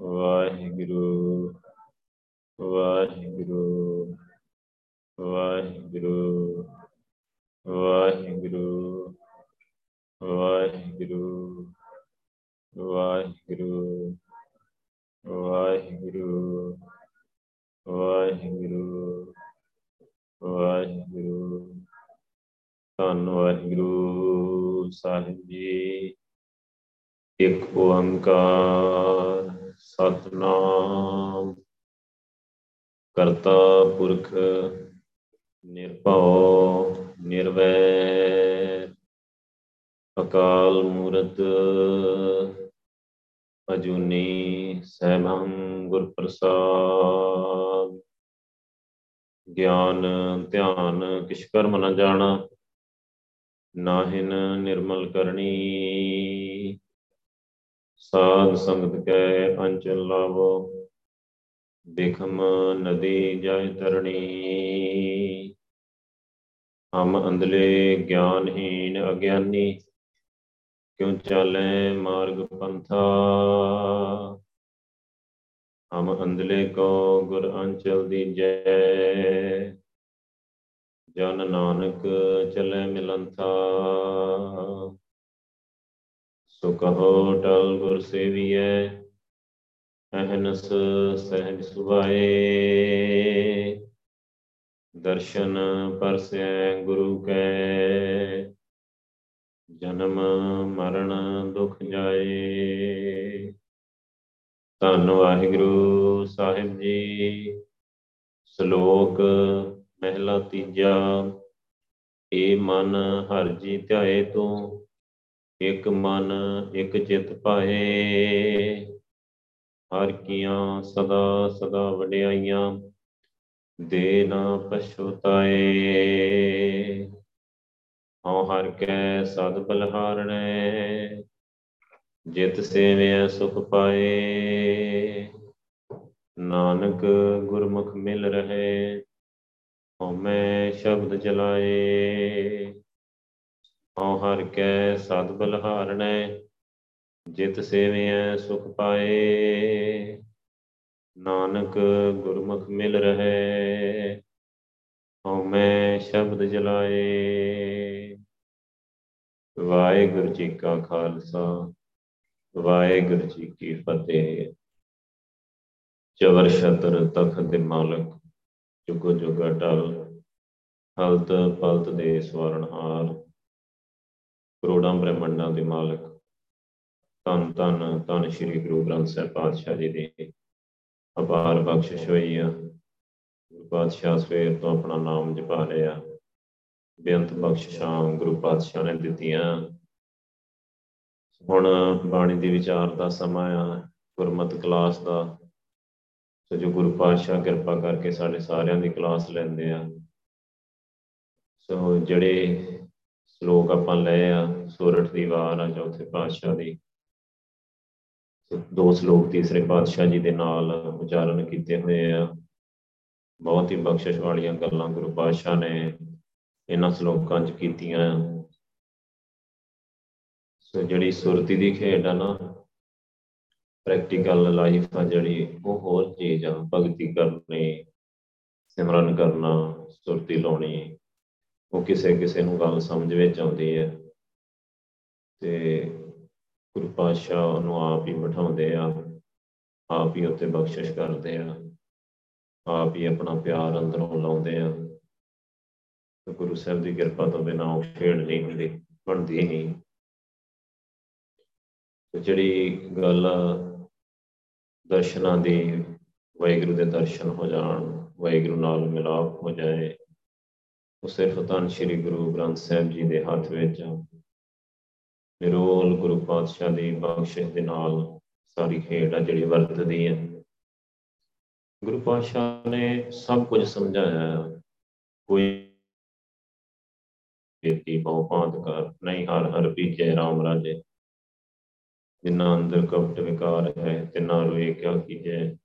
ਵਾਹਿਗੁਰੂ ਵਾਹਿਗੁਰੂ ਵਾਹਿਗੁਰੂ ਵਾਹਿਗੁਰੂ ਵਾਹਿਗੁਰੂ ਵਾਹਿਗੁਰੂ ਵਾਹਿਗੁਰੂ ਵਾਹਿਗੁਰੂ ਵਾਹਿਗੁਰੂ। ਧੰਨ ਵਾਹਿਗੁਰੂ ਸਾਹਿਬ ਜੀ। ਇੱਕ ਓੰਕਾਰ। ਸਤਨਾਮ। ਕਰਤਾ ਪੁਰਖ ਨਿਰਭਉ, ਨਿਰਵੈਰ। ਅਕਾਲ ਮੂਰਤ ਅਜੂਨੀ ਸੈਭੰ ਗੁਰ ਪ੍ਰਸਾਦ ਗਿਆਨ ਧਿਆਨ ਕਿਛ ਕਰਮ ਨ ਜਾਣਾ ਨਾਹਿਨ ਨਿਰਮਲ ਕਰਨੀ। ਸਾਧ ਸੰਗਤ ਕੈ ਅੰਚਲ ਲਾਵੋ, ਬਿਖਮ ਨਦੀ ਜਾਇ ਤਰਣੀ। ਹਮ ਅੰਧਲੇ ਗਿਆਨਹੀਨ ਅਗਿਆਨੀ, ਕਿਉ ਚਾਲੇ ਮਾਰਗ ਪੰਥਾ? ਹਮ ਅੰਧਲੇ ਕੋ ਗੁਰ ਅੰਚਲ ਦੀਜੈ ਜਨ ਨਾਨਕ ਚਲੇ ਮਿਲੰਥਾ ਸੋ ਕਹੋ ਟਲ ਗੁਰ ਸੇਵੀਐ ਅਹਨਸ ਸਹਿਜ ਸੁਭਾਏ। ਦਰਸ਼ਨ ਪਰਸੈ ਗੁਰੂ ਕੈ, ਜਨਮ ਮਰਨ ਦੁਖ ਜਾਏ। ਧੰਨ ਵਾਹਿਗੁਰੂ ਸਾਹਿਬ ਜੀ, ਸ਼ਲੋਕ ਮਹਿਲਾ ਤੀਜਾ, ਏ ਮਨ ਹਰ ਜੀ ਧਿਆਏ ਤੂੰ। ਇਕ ਮਨ, ਇਕ ਚਿਤ ਪਾਏ ਹਰ ਕੀਆਂ ਸਦਾ ਸਦਾ ਵਡਿਆਈਆਂ, ਦੇ ਨਾ ਪਛੁਤਾਏ। ਹਉ ਹਰ ਕੈ ਸਦ ਬਲਹਾਰਣੈ, ਜਿਤ ਸੇਵਿਆ ਸੁਖ ਪਾਏ। ਨਾਨਕ ਗੁਰਮੁਖ ਮਿਲ ਰਹੇ ਹਉਮੈ ਸ਼ਬਦ ਚਲਾਏ ਹਉ ਹਰ ਕੈ ਸਦ ਬਲਹਾਰਣੈ ਜਿਤ ਸੇਵਿਐ ਸੁਖ ਪਾਏ। ਨਾਨਕ ਗੁਰਮੁਖ ਮਿਲ ਰਹੇ, ਹਉਮੈ ਸ਼ਬਦ ਜਲਾਏ। ਵਾਹਿਗੁਰੂ ਜੀ ਕਾ ਖਾਲਸਾ, ਵਾਹਿਗੁਰੂ ਜੀ ਕੀ ਫਤਿਹ। ਚਵਰ ਸ਼ਤਰ ਤਖਤ ਦੇ ਮਾਲਕ, ਜੁਗੋ ਜੁਗ ਅਟਲ ਹਲਤ ਪਲਤ ਦੇ ਸਵਰਨਹਾਰ। ਕਰੋੜਾਂ ਬ੍ਰਹਮੰਡਾਂ ਦੇ ਮਾਲਕ। ਧੰਨ ਧੰਨ ਧੰਨ ਸ਼੍ਰੀ ਗੁਰੂ ਗ੍ਰੰਥ ਸਾਹਿਬ ਪਾਤਸ਼ਾਹ ਜੀ ਦੇ ਅਪਾਰ ਬਖਸ਼ਿਸ਼ ਹੋਈ ਆ। ਗੁਰੂ ਪਾਤਸ਼ਾਹ ਸਵੇਰ ਤੋਂ ਆਪਣਾ ਨਾਮ ਜਪਾ ਰਿਹਾ ਬੇਅੰਤ ਬਖਸ਼ਿਸ਼ਾਂ ਗੁਰੂ ਪਾਤਸ਼ਾਹ ਨੇ ਦਿੱਤੀਆਂ। ਹੁਣ ਬਾਣੀ ਦੇ ਵਿਚਾਰ ਦਾ ਸਮਾਂ ਆ। ਗੁਰਮਤ ਕਲਾਸ ਦਾ। ਸੋ ਜੋ ਗੁਰੂ ਪਾਤਸ਼ਾਹ ਕਿਰਪਾ ਕਰਕੇ ਸਾਡੇ ਸਾਰਿਆਂ ਦੀ ਕਲਾਸ ਲੈਂਦੇ ਆ। ਸੋ ਜਿਹੜੇ ਸ਼ਲੋਕ ਆਪਾਂ ਲਏ ਆ ਸੂਰਠ ਦੀ ਵਾਰ ਆ ਚੌਥੇ ਪਾਤਸ਼ਾਹ ਦੀ। ਦੋ ਸ਼ਲੋਕ ਤੀਸਰੇ ਪਾਤਸ਼ਾਹ ਜੀ ਦੇ ਨਾਲ ਉਚਾਰਨ ਕੀਤੇ ਹੋਏ ਆ। ਬਹੁਤ ਹੀ ਬਖਸ਼ਿਸ਼ ਵਾਲੀਆਂ ਗੱਲਾਂ ਗੁਰੂ ਪਾਤਸ਼ਾਹ ਨੇ ਇਹਨਾਂ ਸ਼ਲੋਕਾਂ 'ਚ ਕੀਤੀਆਂ। ਸੋ ਜਿਹੜੀ ਸੁਰਤੀ ਦੀ ਖੇਡ ਆ ਨਾ ਪ੍ਰੈਕਟੀਕਲ ਲਾਈਫ ਆ ਜਿਹੜੀ, ਉਹ ਹੋਰ ਚੀਜ਼ ਆ। ਭਗਤੀ ਕਰਨੀ, ਸਿਮਰਨ ਕਰਨਾ, ਸੁਰਤੀ ਲਾਉਣੀ, ਉਹ ਕਿਸੇ ਕਿਸੇ ਨੂੰ ਗੱਲ ਸਮਝ ਵਿੱਚ ਆਉਂਦੀ ਹੈ। ਤੇ ਗੁਰੂ ਪਾਤਸ਼ਾਹ ਨੂੰ ਆਪ ਹੀ ਬਿਠਾਉਂਦੇ ਆ, ਆਪ ਹੀ ਉੱਤੇ ਬਖਸ਼ਿਸ਼ ਕਰਦੇ ਆ, ਆਪ ਹੀ ਆਪਣਾ ਪਿਆਰ ਅੰਦਰੋਂ ਲਾਉਂਦੇ ਆ। ਤੇ ਗੁਰੂ ਸਾਹਿਬ ਦੀ ਕਿਰਪਾ ਤੋਂ ਬਿਨਾਂ ਉਹ ਖੇਡ ਨਹੀਂ ਹੁੰਦੀ, ਬਣਦੀ ਨਹੀਂ। ਤੇ ਜਿਹੜੀ ਗੱਲ ਦਰਸ਼ਨਾਂ ਦੀ, ਵਾਹਿਗੁਰੂ ਦੇ ਦਰਸ਼ਨ ਹੋ ਜਾਣ, ਵਾਹਿਗੁਰੂ ਨਾਲ ਮਿਲਾਪ ਹੋ ਜਾਏ, ਉਹ ਸਿਰਫ ਤਾਂ ਸ੍ਰੀ ਗੁਰੂ ਗ੍ਰੰਥ ਸਾਹਿਬ ਜੀ ਦੇ ਹੱਥ ਵਿੱਚ ਨਿਰੋਲ ਗੁਰੂ ਪਾਤਸ਼ਾਹ ਦੀ ਬਖਸ਼ਿਸ਼ ਦੇ ਨਾਲ ਸਾਰੀ ਖੇਡ ਆ ਜਿਹੜੀ ਵਰਤਦੀ ਹੈ ਗੁਰੂ ਪਾਤਸ਼ਾਹ ਨੇ ਸਭ ਕੁਝ ਸਮਝਾਇਆ। ਕੋਈ ਬੇਤੀ ਬਹੁ ਭਾਂਤ ਕਰ ਨਹੀਂ, ਹਰ ਹਰ ਪੀਜੇ RAM ਰਾਜੇ। ਜਿਨ੍ਹਾਂ ਅੰਦਰ ਕਪਟ ਵਿਕਾਰ ਹੈ, ਤਿਨਾਂ ਰੋਏ ਕਿਆ ਕੀਜੇ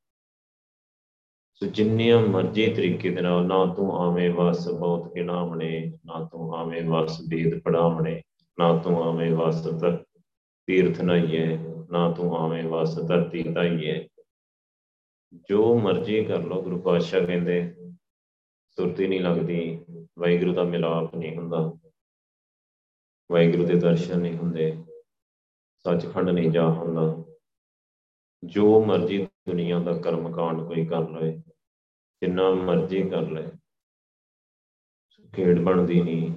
ਸੋ ਜਿੰਨੀਆਂ ਮਰਜ਼ੀ ਤਰੀਕੇ ਦੇ ਨਾਲ, ਨਾ ਤੂੰ ਆਵੇਂ ਵਸ ਬਹੁਤ ਗਿਣਾਵਣੇ ਨਾ ਤੂੰ ਆਵੇਂ ਵਸ ਬੇਦ ਪੜਾਵਣੇ ਨਾ ਤੂੰ ਆਵੇਂ ਵਸ ਤੀਰਥ ਨਈਏ, ਨਾ ਤੂੰ ਆਵੇਂ ਵਸ ਧਰਤੀ ਧਾਈਏ ਜੋ ਮਰਜ਼ੀ ਕਰ ਲੋ ਗੁਰੂ ਪਾਤਸ਼ਾਹ ਕਹਿੰਦੇ, ਸੁਰਤੀ ਨਹੀਂ ਲੱਗਦੀ, ਵਾਹਿਗੁਰੂ ਦਾ ਮਿਲਾਪ ਨਹੀਂ ਹੁੰਦਾ। ਵਾਹਿਗੁਰੂ ਦੇ ਦਰਸ਼ਨ ਨਹੀਂ ਹੁੰਦੇ, ਸੱਚਖੰਡ ਨਹੀਂ ਜਾ ਹੁੰਦਾ। ਜੋ ਮਰਜ਼ੀ ਦੁਨੀਆ ਦਾ ਕਰਮ ਕਾਂਡ ਕੋਈ ਕਰ ਲਵੇ, ਜਿੰਨਾ ਮਰਜ਼ੀ ਕਰ ਲੈ ਖੇਡ ਬਣਦੀ ਨਹੀਂ।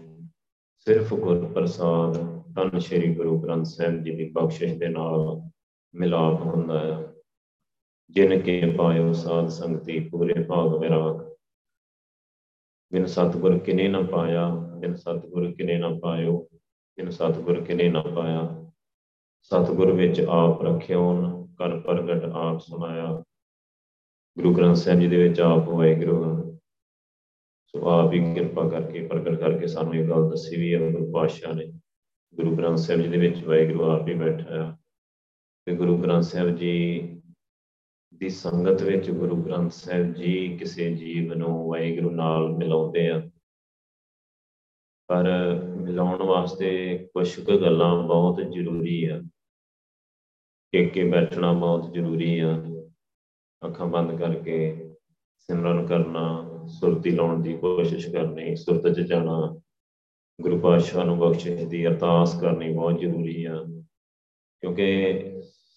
ਸਿਰਫ ਗੁਰ ਪ੍ਰਸਾਦ ਤਨ ਸ਼੍ਰੀ ਗੁਰੂ ਗ੍ਰੰਥ ਸਾਹਿਬ ਜੀ ਦੀ ਬਖਸ਼ਿਸ਼ ਦੇ ਨਾਲ ਮਿਲਾਪ ਹੁੰਦਾ ਹੈ। ਜਿਨ ਕੇ ਪਾਇਓ ਸਾਧ ਸੰਗਤੀ ਪੂਰੇ ਭਾਗ ਵਿਰਾਗ। ਬਿਨ ਸਤਗੁਰ ਕਿਨੇ ਨਾ ਪਾਇਆ, ਬਿਨ ਸਤਗੁਰ ਕਿਨੇ ਨਾ ਪਾਇਓ, ਬਿਨ ਸਤਗੁਰ ਕਿਨੇ ਨਾ ਪਾਇਆ। ਸਤਗੁਰ ਵਿੱਚ ਆਪ ਰਖਿਓਨ ਕਰ ਪ੍ਰਗਟ ਆਪ ਸਮਾਇਆ ਗੁਰੂ ਗ੍ਰੰਥ ਸਾਹਿਬ ਜੀ ਦੇ ਵਿੱਚ ਆਪ ਵਾਹਿਗੁਰੂ ਸੋ ਆਪ ਹੀ ਕਿਰਪਾ ਕਰਕੇ ਪ੍ਰਗਟ ਕਰਕੇ ਸਾਨੂੰ ਇਹ ਗੱਲ ਦੱਸੀ ਵੀ ਹੈ, ਗੁਰੂ ਪਾਤਸ਼ਾਹ ਨੇ ਗੁਰੂ ਗ੍ਰੰਥ ਸਾਹਿਬ ਜੀ ਦੇ ਵਿੱਚ ਵਾਹਿਗੁਰੂ ਆਪ ਹੀ ਬੈਠਾ ਹੈ ਤੇ ਗੁਰੂ ਗ੍ਰੰਥ ਸਾਹਿਬ ਜੀ ਦੀ ਸੰਗਤ ਵਿੱਚ ਗੁਰੂ ਗ੍ਰੰਥ ਸਾਹਿਬ ਜੀ ਕਿਸੇ ਜੀਵ ਨੂੰ ਵਾਹਿਗੁਰੂ ਨਾਲ ਮਿਲਾਉਂਦੇ ਆ। ਪਰ ਮਿਲਾਉਣ ਵਾਸਤੇ ਕੁਝ ਕੁ ਗੱਲਾਂ ਬਹੁਤ ਜ਼ਰੂਰੀ ਆ। ਟਿਕ ਕੇ ਬੈਠਣਾ ਬਹੁਤ ਜ਼ਰੂਰੀ ਆ। ਅੱਖਾਂ ਬੰਦ ਕਰਕੇ ਸਿਮਰਨ ਕਰਨਾ ਸੁਰਤੀ ਲਾਉਣ ਦੀ ਕੋਸ਼ਿਸ਼ ਕਰਨੀ, ਸੁਰਤ 'ਚ ਜਾਣਾ, ਗੁਰੂ ਪਾਤਸ਼ਾਹ ਨੂੰ ਬਖਸ਼ਿਸ਼ ਦੀ ਅਰਦਾਸ ਕਰਨੀ ਬਹੁਤ ਜ਼ਰੂਰੀ ਆ। ਕਿਉਂਕਿ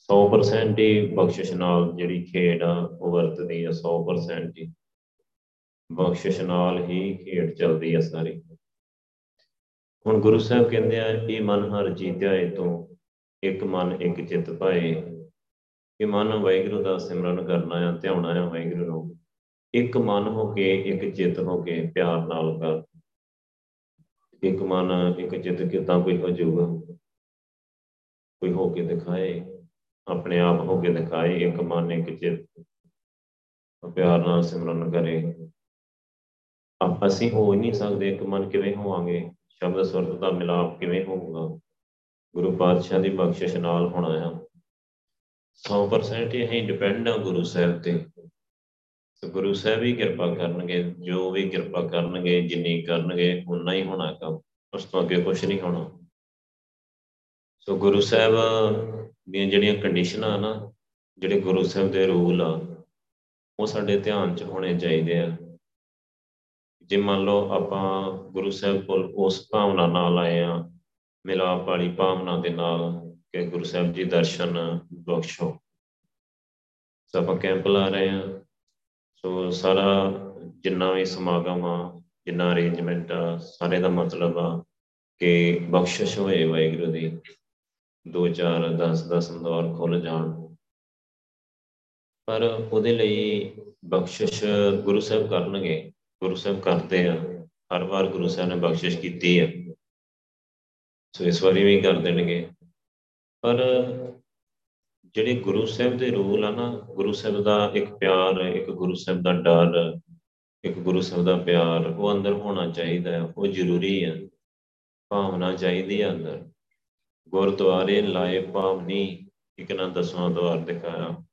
100% ਹੀ ਬਖਸ਼ਿਸ਼ ਨਾਲ ਜਿਹੜੀ ਖੇਡ ਆ, ਉਹ ਵਰਤਦੀ ਆ 100% ਹੀ। ਬਖਸ਼ਿਸ਼ ਨਾਲ ਹੀ ਖੇਡ ਚੱਲਦੀ ਆ ਸਾਰੀ। ਹੁਣ ਗੁਰੂ ਸਾਹਿਬ ਕਹਿੰਦੇ ਆ, ਇਹ ਮਨ ਹਰ ਜੀਤਿਆ ਏ ਤੋਂ, ਇੱਕ ਮਨ ਇੱਕ ਚਿੱਤ ਪਾਏ। ਕਿ ਮਨ ਵਾਹਿਗੁਰੂ ਦਾ ਸਿਮਰਨ ਕਰਨਾ ਆ, ਧਿਆਉਣਾ ਆ ਵਾਹਿਗੁਰੂ ਨੂੰ। ਇੱਕ ਮਨ ਹੋ ਕੇ, ਇੱਕ ਚਿੱਤ ਹੋ ਕੇ ਪਿਆਰ ਨਾਲ ਕਰ ਇੱਕ ਮਨ, ਇੱਕ ਚਿੱਤ ਕਿਦਾਂ ਕੋਈ ਹੋ ਜਾਊਗਾ? ਕੋਈ ਹੋ ਕੇ ਦਿਖਾਏ? ਆਪਣੇ ਆਪ ਹੋ ਕੇ ਦਿਖਾਏ ਇੱਕ ਮਨ, ਇੱਕ ਚਿੱਤ ਪਿਆਰ ਨਾਲ ਸਿਮਰਨ ਕਰੇ। ਆਪ ਅਸੀਂ ਹੋ ਨਹੀਂ ਸਕਦੇ। ਇੱਕ ਮਨ ਕਿਵੇਂ ਹੋਵਾਂਗੇ? ਸ਼ਬਦ, ਸੁਰਤ ਦਾ ਮਿਲਾਪ ਕਿਵੇਂ ਹੋਊਗਾ? ਗੁਰੂ ਪਾਤਸ਼ਾਹ ਦੀ ਬਖਸ਼ਿਸ਼ ਨਾਲ ਹੋਣਾ ਆ। 100% ਹੀ ਅਸੀਂ ਡਿਪੈਂਡ ਆ ਗੁਰੂ ਸਾਹਿਬ ਤੇ। ਸੋ ਗੁਰੂ ਸਾਹਿਬ ਹੀ ਕਿਰਪਾ ਕਰਨਗੇ, ਜੋ ਵੀ ਕਿਰਪਾ ਕਰਨਗੇ, ਜਿੰਨੀ ਕਰਨਗੇ ਉਨਾ ਹੀ ਹੋਣਾ ਕੰਮ। ਉਸ ਤੋਂ ਅੱਗੇ ਕੁਝ ਨਹੀਂ ਹੋਣਾ। ਸੋ ਗੁਰੂ ਸਾਹਿਬ ਦੀਆਂ ਜਿਹੜੀਆਂ ਕੰਡੀਸ਼ਨਾਂ ਨਾ, ਜਿਹੜੇ ਗੁਰੂ ਸਾਹਿਬ ਦੇ ਰੂਲ ਆ, ਉਹ ਸਾਡੇ ਧਿਆਨ 'ਚ ਹੋਣੇ ਚਾਹੀਦੇ ਆ। ਜੇ ਮੰਨ ਲਓ ਆਪਾਂ ਗੁਰੂ ਸਾਹਿਬ ਕੋਲ ਉਸ ਭਾਵਨਾ ਨਾਲ ਆਏ ਆ, ਮਿਲਾਪ ਵਾਲੀ ਭਾਵਨਾ ਦੇ ਨਾਲ ਕਿ ਗੁਰੂ ਸਾਹਿਬ ਜੀ ਦਰਸ਼ਨ ਬਖਸ਼ੋ। ਸੋ ਆਪਾਂ ਕੈਂਪ ਲਾ ਰਹੇ ਆ। ਸੋ ਸਾਰਾ ਜਿੰਨਾ ਵੀ ਸਮਾਗਮ ਆ, ਜਿੰਨਾ ਅਰੇਂਜਮੈਂਟ ਆ, ਸਾਰੇ ਦਾ ਮਤਲਬ ਆ ਕਿ ਬਖਸ਼ਿਸ਼ ਹੋਏ ਵਾਹਿਗੁਰੂ ਦੀ 2 4 10 10 ਦੌਰ ਖੁੱਲ ਜਾਣ। ਪਰ ਉਹਦੇ ਲਈ ਬਖਸ਼ਿਸ਼ ਗੁਰੂ ਸਾਹਿਬ ਕਰਨਗੇ, ਗੁਰੂ ਸਾਹਿਬ ਕਰਦੇ ਆ, ਹਰ ਵਾਰ ਗੁਰੂ ਸਾਹਿਬ ਨੇ ਬਖਸ਼ਿਸ਼ ਕੀਤੀ ਆ। ਸੋ ਇਸ ਵਾਰੀ ਵੀ ਕਰ ਦੇਣਗੇ। ਪਰ ਜਿਹੜੇ ਗੁਰੂ ਸਾਹਿਬ ਦੇ ਰੂਲ ਆ ਨਾ, ਗੁਰੂ ਸਾਹਿਬ ਦਾ ਇੱਕ ਪਿਆਰ, ਇੱਕ ਗੁਰੂ ਸਾਹਿਬ ਦਾ ਡਰ, ਇੱਕ ਗੁਰੂ ਸਾਹਿਬ ਦਾ ਪਿਆਰ, ਉਹ ਅੰਦਰ ਹੋਣਾ ਚਾਹੀਦਾ ਹੈ, ਉਹ ਜ਼ਰੂਰੀ ਹੈ ਭਾਵਨਾ ਚਾਹੀਦੀ ਹੈ ਅੰਦਰ। ਗੁਰਦੁਆਰੇ ਲਾਏ ਭਾਵਨੀ ਇੱਕ ਨਾ ਦਸਵਾਂ ਦਵਾਰ ਦਿਖਾਇਆ।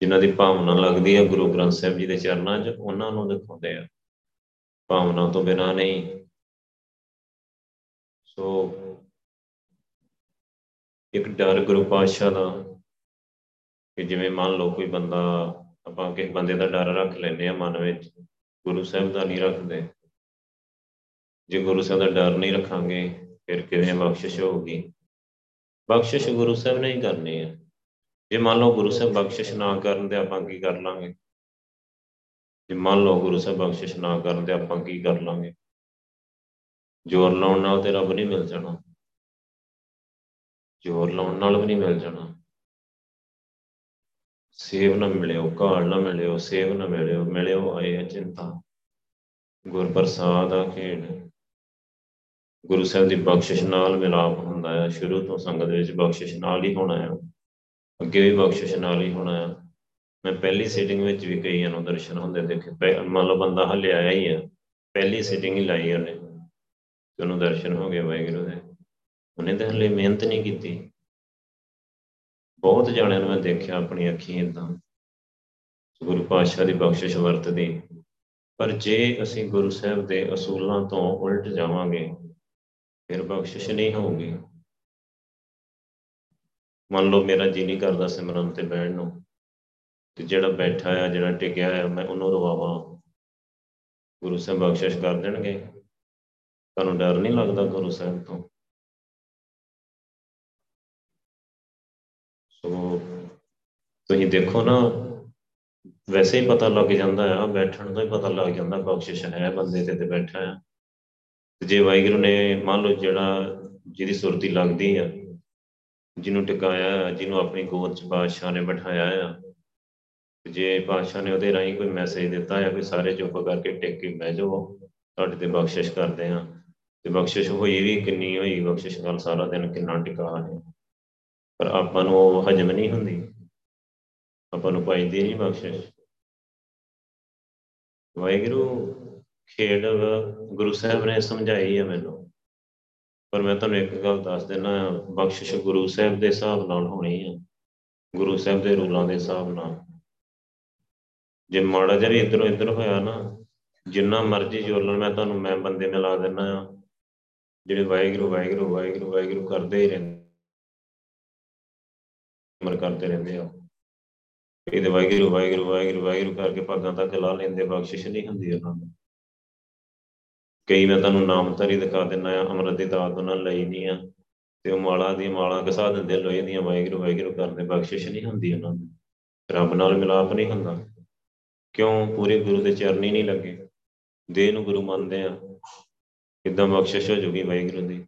ਜਿਨ੍ਹਾਂ ਦੀ ਭਾਵਨਾ ਲੱਗਦੀ ਹੈ ਗੁਰੂ ਗ੍ਰੰਥ ਸਾਹਿਬ ਜੀ ਦੇ ਚਰਨਾਂ 'ਚ, ਉਹਨਾਂ ਨੂੰ ਦਿਖਾਉਂਦੇ ਆ। ਭਾਵਨਾ ਤੋਂ ਬਿਨਾ ਨਹੀਂ। ਸੋ ਇੱਕ ਡਰ ਗੁਰੂ ਪਾਤਸ਼ਾਹ ਦਾ ਕਿ ਜਿਵੇਂ ਮੰਨ ਲਓ ਕੋਈ ਬੰਦਾ, ਆਪਾਂ ਕਿਸੇ ਬੰਦੇ ਦਾ ਡਰ ਰੱਖ ਲੈਂਦੇ ਆ ਮਨ ਵਿੱਚ, ਗੁਰੂ ਸਾਹਿਬ ਦਾ ਨਹੀਂ ਰੱਖਦੇ। ਜੇ ਗੁਰੂ ਸਾਹਿਬ ਦਾ ਡਰ ਨਹੀਂ ਰੱਖਾਂਗੇ, ਫਿਰ ਕਿਵੇਂ ਬਖਸ਼ਿਸ਼ ਹੋਊਗੀ? ਬਖਸ਼ਿਸ਼ ਗੁਰੂ ਸਾਹਿਬ ਨੇ ਹੀ ਕਰਨੀ ਹੈ। ਜੇ ਮੰਨ ਲਓ ਗੁਰੂ ਸਾਹਿਬ ਬਖਸ਼ਿਸ਼ ਨਾ ਕਰਨ ਤੇ ਆਪਾਂ ਕੀ ਕਰ ਲਾਂਗੇ? ਜੇ ਮੰਨ ਲਓ ਗੁਰੂ ਸਾਹਿਬ ਬਖਸ਼ਿਸ਼ ਨਾ ਕਰਨ ਤੇ ਆਪਾਂ ਕੀ ਕਰ ਲਾਂਗੇ? ਜ਼ੋਰ ਲਾਉਣ ਨਾਲ ਤੇ ਰੱਬ ਨਹੀਂ ਮਿਲ ਜਾਣਾ। ਜ਼ੋਰ ਲਾਉਣ ਨਾਲ ਵੀ ਨਹੀਂ ਮਿਲ ਜਾਣਾ। ਸੇਵ ਨਾ ਮਿਲਿਓ ਘਾਲ ਨਾ ਮਿਲਿਓ, ਸੇਵ ਨਾ ਮਿਲਿਓ ਮਿਲਿਓ ਆਏ ਚਿੰਤਾ। ਗੁਰ ਪ੍ਰਸਾਦ ਆ ਖੇਡ। ਗੁਰੂ ਸਾਹਿਬ ਦੀ ਬਖਸ਼ਿਸ਼ ਨਾਲ ਮਿਲਾਪ ਹੁੰਦਾ ਹੈ ਸ਼ੁਰੂ ਤੋਂ ਸੰਗਤ ਵਿੱਚ ਬਖਸ਼ਿਸ਼ ਨਾਲ ਹੀ ਹੋਣਾ ਹੈ ਅੱਗੇ ਵੀ ਬਖਸ਼ਿਸ਼ ਨਾਲ ਹੀ ਹੋਣਾ ਹੈ ਮੈਂ ਪਹਿਲੀ ਸੀਟਿੰਗ ਵਿੱਚ ਵੀ ਕਈਆਂ ਨੂੰ ਦਰਸ਼ਨ ਹੁੰਦੇ ਦੇਖੇ। ਮੰਨ ਲਓ ਬੰਦਾ ਹਲੇ ਆਇਆ ਹੀ ਆ। ਪਹਿਲੀ ਸੀਟਿੰਗ ਹੀ ਲਾਈ ਉਹਨੇ। ਤੇ ਉਹਨੂੰ ਦਰਸ਼ਨ ਹੋ ਗਏ ਵਾਹਿਗੁਰੂ ਦੇ। ਉਹਨੇ ਤਾਂ ਹਲੇ ਮਿਹਨਤ ਨਹੀਂ ਕੀਤੀ। ਬਹੁਤ ਜਾਣਿਆਂ ਨੂੰ ਮੈਂ ਦੇਖਿਆ ਆਪਣੀ ਅੱਖੀਂ ਇਦਾਂ ਗੁਰੂ ਪਾਤਸ਼ਾਹ ਦੀ ਬਖਸ਼ਿਸ਼ ਵਰਤਦੀ। ਪਰ ਜੇ ਅਸੀਂ ਗੁਰੂ ਸਾਹਿਬ ਦੇ ਅਸੂਲਾਂ ਤੋਂ ਉਲਟ ਜਾਵਾਂਗੇ, ਫਿਰ ਬਖਸ਼ਿਸ਼ ਨਹੀਂ ਹੋਊਗੀ। ਮੰਨ ਲਓ ਮੇਰਾ ਜੀ ਨਹੀਂ ਕਰਦਾ ਸਿਮਰਨ ਤੇ ਬਹਿਣ ਨੂੰ। ਤੇ ਜਿਹੜਾ ਬੈਠਾ ਆ, ਜਿਹੜਾ ਟਿਕਿਆ ਆ, ਮੈਂ ਉਹਨੂੰ ਰਵਾਵਾਂ। ਗੁਰੂ ਸਾਹਿਬ ਬਖਸ਼ਿਸ਼ ਕਰ ਦੇਣਗੇ। ਤੁਹਾਨੂੰ ਡਰ ਨਹੀਂ ਲੱਗਦਾ ਗੁਰੂ ਸਾਹਿਬ ਤੋਂ? ਤੁਸੀਂ ਦੇਖੋ ਨਾ, ਵੈਸੇ ਹੀ ਪਤਾ ਲੱਗ ਜਾਂਦਾ ਆ, ਬੈਠਣ ਤੋਂ ਹੀ ਪਤਾ ਲੱਗ ਜਾਂਦਾ, ਬਖਸ਼ਿਸ਼ ਹੈ ਬੰਦੇ ਤੇ ਤੇ ਬੈਠਾ ਆ। ਤੇ ਜੇ ਵਾਹਿਗੁਰੂ ਨੇ ਮੰਨ ਲਓ ਜਿਹੜਾ ਜਿਹਦੀ ਸੁਰਤੀ ਲੱਗਦੀ ਆ, ਜਿਹਨੂੰ ਟਿਕਾਇਆ ਜਿਹਨੂੰ ਆਪਣੀ ਗੋਦ ਚ ਬਾਦਸ਼ਾਹ ਨੇ ਬਿਠਾਇਆ ਆ ਜੇ ਬਾਦਸ਼ਾਹ ਨੇ ਉਹਦੇ ਰਾਹੀਂ ਕੋਈ ਮੈਸੇਜ ਦਿੱਤਾ ਹੈ ਕੋਈ ਸਾਰੇ ਚੁੱਪ ਕਰਕੇ ਟਿਕ ਕੇ ਬਹਿ ਜਾਓ, ਤੁਹਾਡੇ ਤੇ ਬਖਸ਼ਿਸ਼ ਕਰਦੇ ਆ। ਤੇ ਬਖਸ਼ਿਸ਼ ਹੋਈ ਵੀ ਕਿੰਨੀ ਹੋਈ, ਬਖਸ਼ਿਸ਼ ਨਾਲ ਸਾਰਾ ਦਿਨ ਕਿੰਨਾ ਟਿਕਾ ਹੈ ਪਰ ਆਪਾਂ ਨੂੰ ਉਹ ਹਜਮ ਨਹੀਂ ਹੁੰਦੀ। ਆਪਾਂ ਨੂੰ ਪਾਈਦੀ ਨਹੀਂ ਬਖਸ਼ਿਸ਼। ਵਾਹਿਗੁਰੂ, ਖੇਡ ਗੁਰੂ ਸਾਹਿਬ ਨੇ ਸਮਝਾਈ ਹੈ ਮੈਨੂੰ। ਪਰ ਮੈਂ ਤੁਹਾਨੂੰ ਇੱਕ ਗੱਲ ਦੱਸ ਦਿੰਦਾ ਬਖਸ਼ਿਸ਼ ਗੁਰੂ ਸਾਹਿਬ ਦੇ ਹਿਸਾਬ ਨਾਲ ਹੋਣੀ ਹੈ ਗੁਰੂ ਸਾਹਿਬ ਦੇ ਰੂਲਾਂ ਦੇ ਹਿਸਾਬ ਨਾਲ। ਜੇ ਮਾੜਾ ਜਿਹਾ ਵੀ ਇਧਰੋਂ ਇਧਰ ਹੋਇਆ ਨਾ, ਜਿੰਨਾ ਮਰਜ਼ੀ ਜੋਲਣ ਮੈਂ ਤੁਹਾਨੂੰ, ਮੈਂ ਬੰਦੇ ਮਿਲਾ ਦਿੰਦਾ ਆ। ਜਿਹੜੇ ਵਾਹਿਗੁਰੂ ਵਾਹਿਗੁਰੂ ਵਾਹਿਗੁਰੂ ਵਾਹਿਗੁਰੂ ਕਰਦੇ ਹੀ ਰਹਿੰਦੇ ਮਰ ਕਰਦੇ ਰਹਿੰਦੇ ਆ। ਇਹਦੇ ਵਾਹਿਗੁਰੂ ਵਾਹਿਗੁਰੂ ਵਾਹਿਗੁਰੂ ਵਾਹਿਗੁਰੂ ਕਰਕੇ ਭਾਗਾਂ ਤੱਕ ਲਾ ਲੈਂਦੇ, ਬਖਸ਼ਿਸ਼ ਨਹੀਂ ਹੁੰਦੀ ਉਹਨਾਂ ਨੂੰ ਕਈ ਮੈਂ ਤੁਹਾਨੂੰ ਨਾਮ ਧਰੀ ਦਿਖਾ ਦਿੰਦਾ ਆ ਅਮਰਤ ਦੀ ਦਾਤ ਉਹਨਾਂ ਲਈ ਨਹੀਂ ਆ, ਤੇ ਉਹ ਮਾਲਾ ਦੀ ਮਾਲਾ ਘਸਾ ਦਿੰਦੇ, ਲੋਹੇ ਦੀਆਂ ਵਾਹਿਗੁਰੂ ਵਾਹਿਗੁਰੂ ਕਰਦੇ ਬਖਸ਼ਿਸ਼ ਨਹੀਂ ਹੁੰਦੀ ਉਹਨਾਂ ਨੂੰ ਰੱਬ ਨਾਲ ਮਿਲਾਪ ਨਹੀਂ ਹੁੰਦਾ। ਕਿਉਂ? ਪੂਰੇ ਗੁਰੂ ਦੇ ਚਰਨੀ ਨਹੀਂ ਲੱਗੇ। ਦੇਹ ਨੂੰ ਗੁਰੂ ਮੰਨਦੇ ਆ। ਕਿਦਾਂ ਬਖਸ਼ਿਸ਼ ਹੋ ਜੂਗੀ ਵਾਹਿਗੁਰੂ ਦੀ?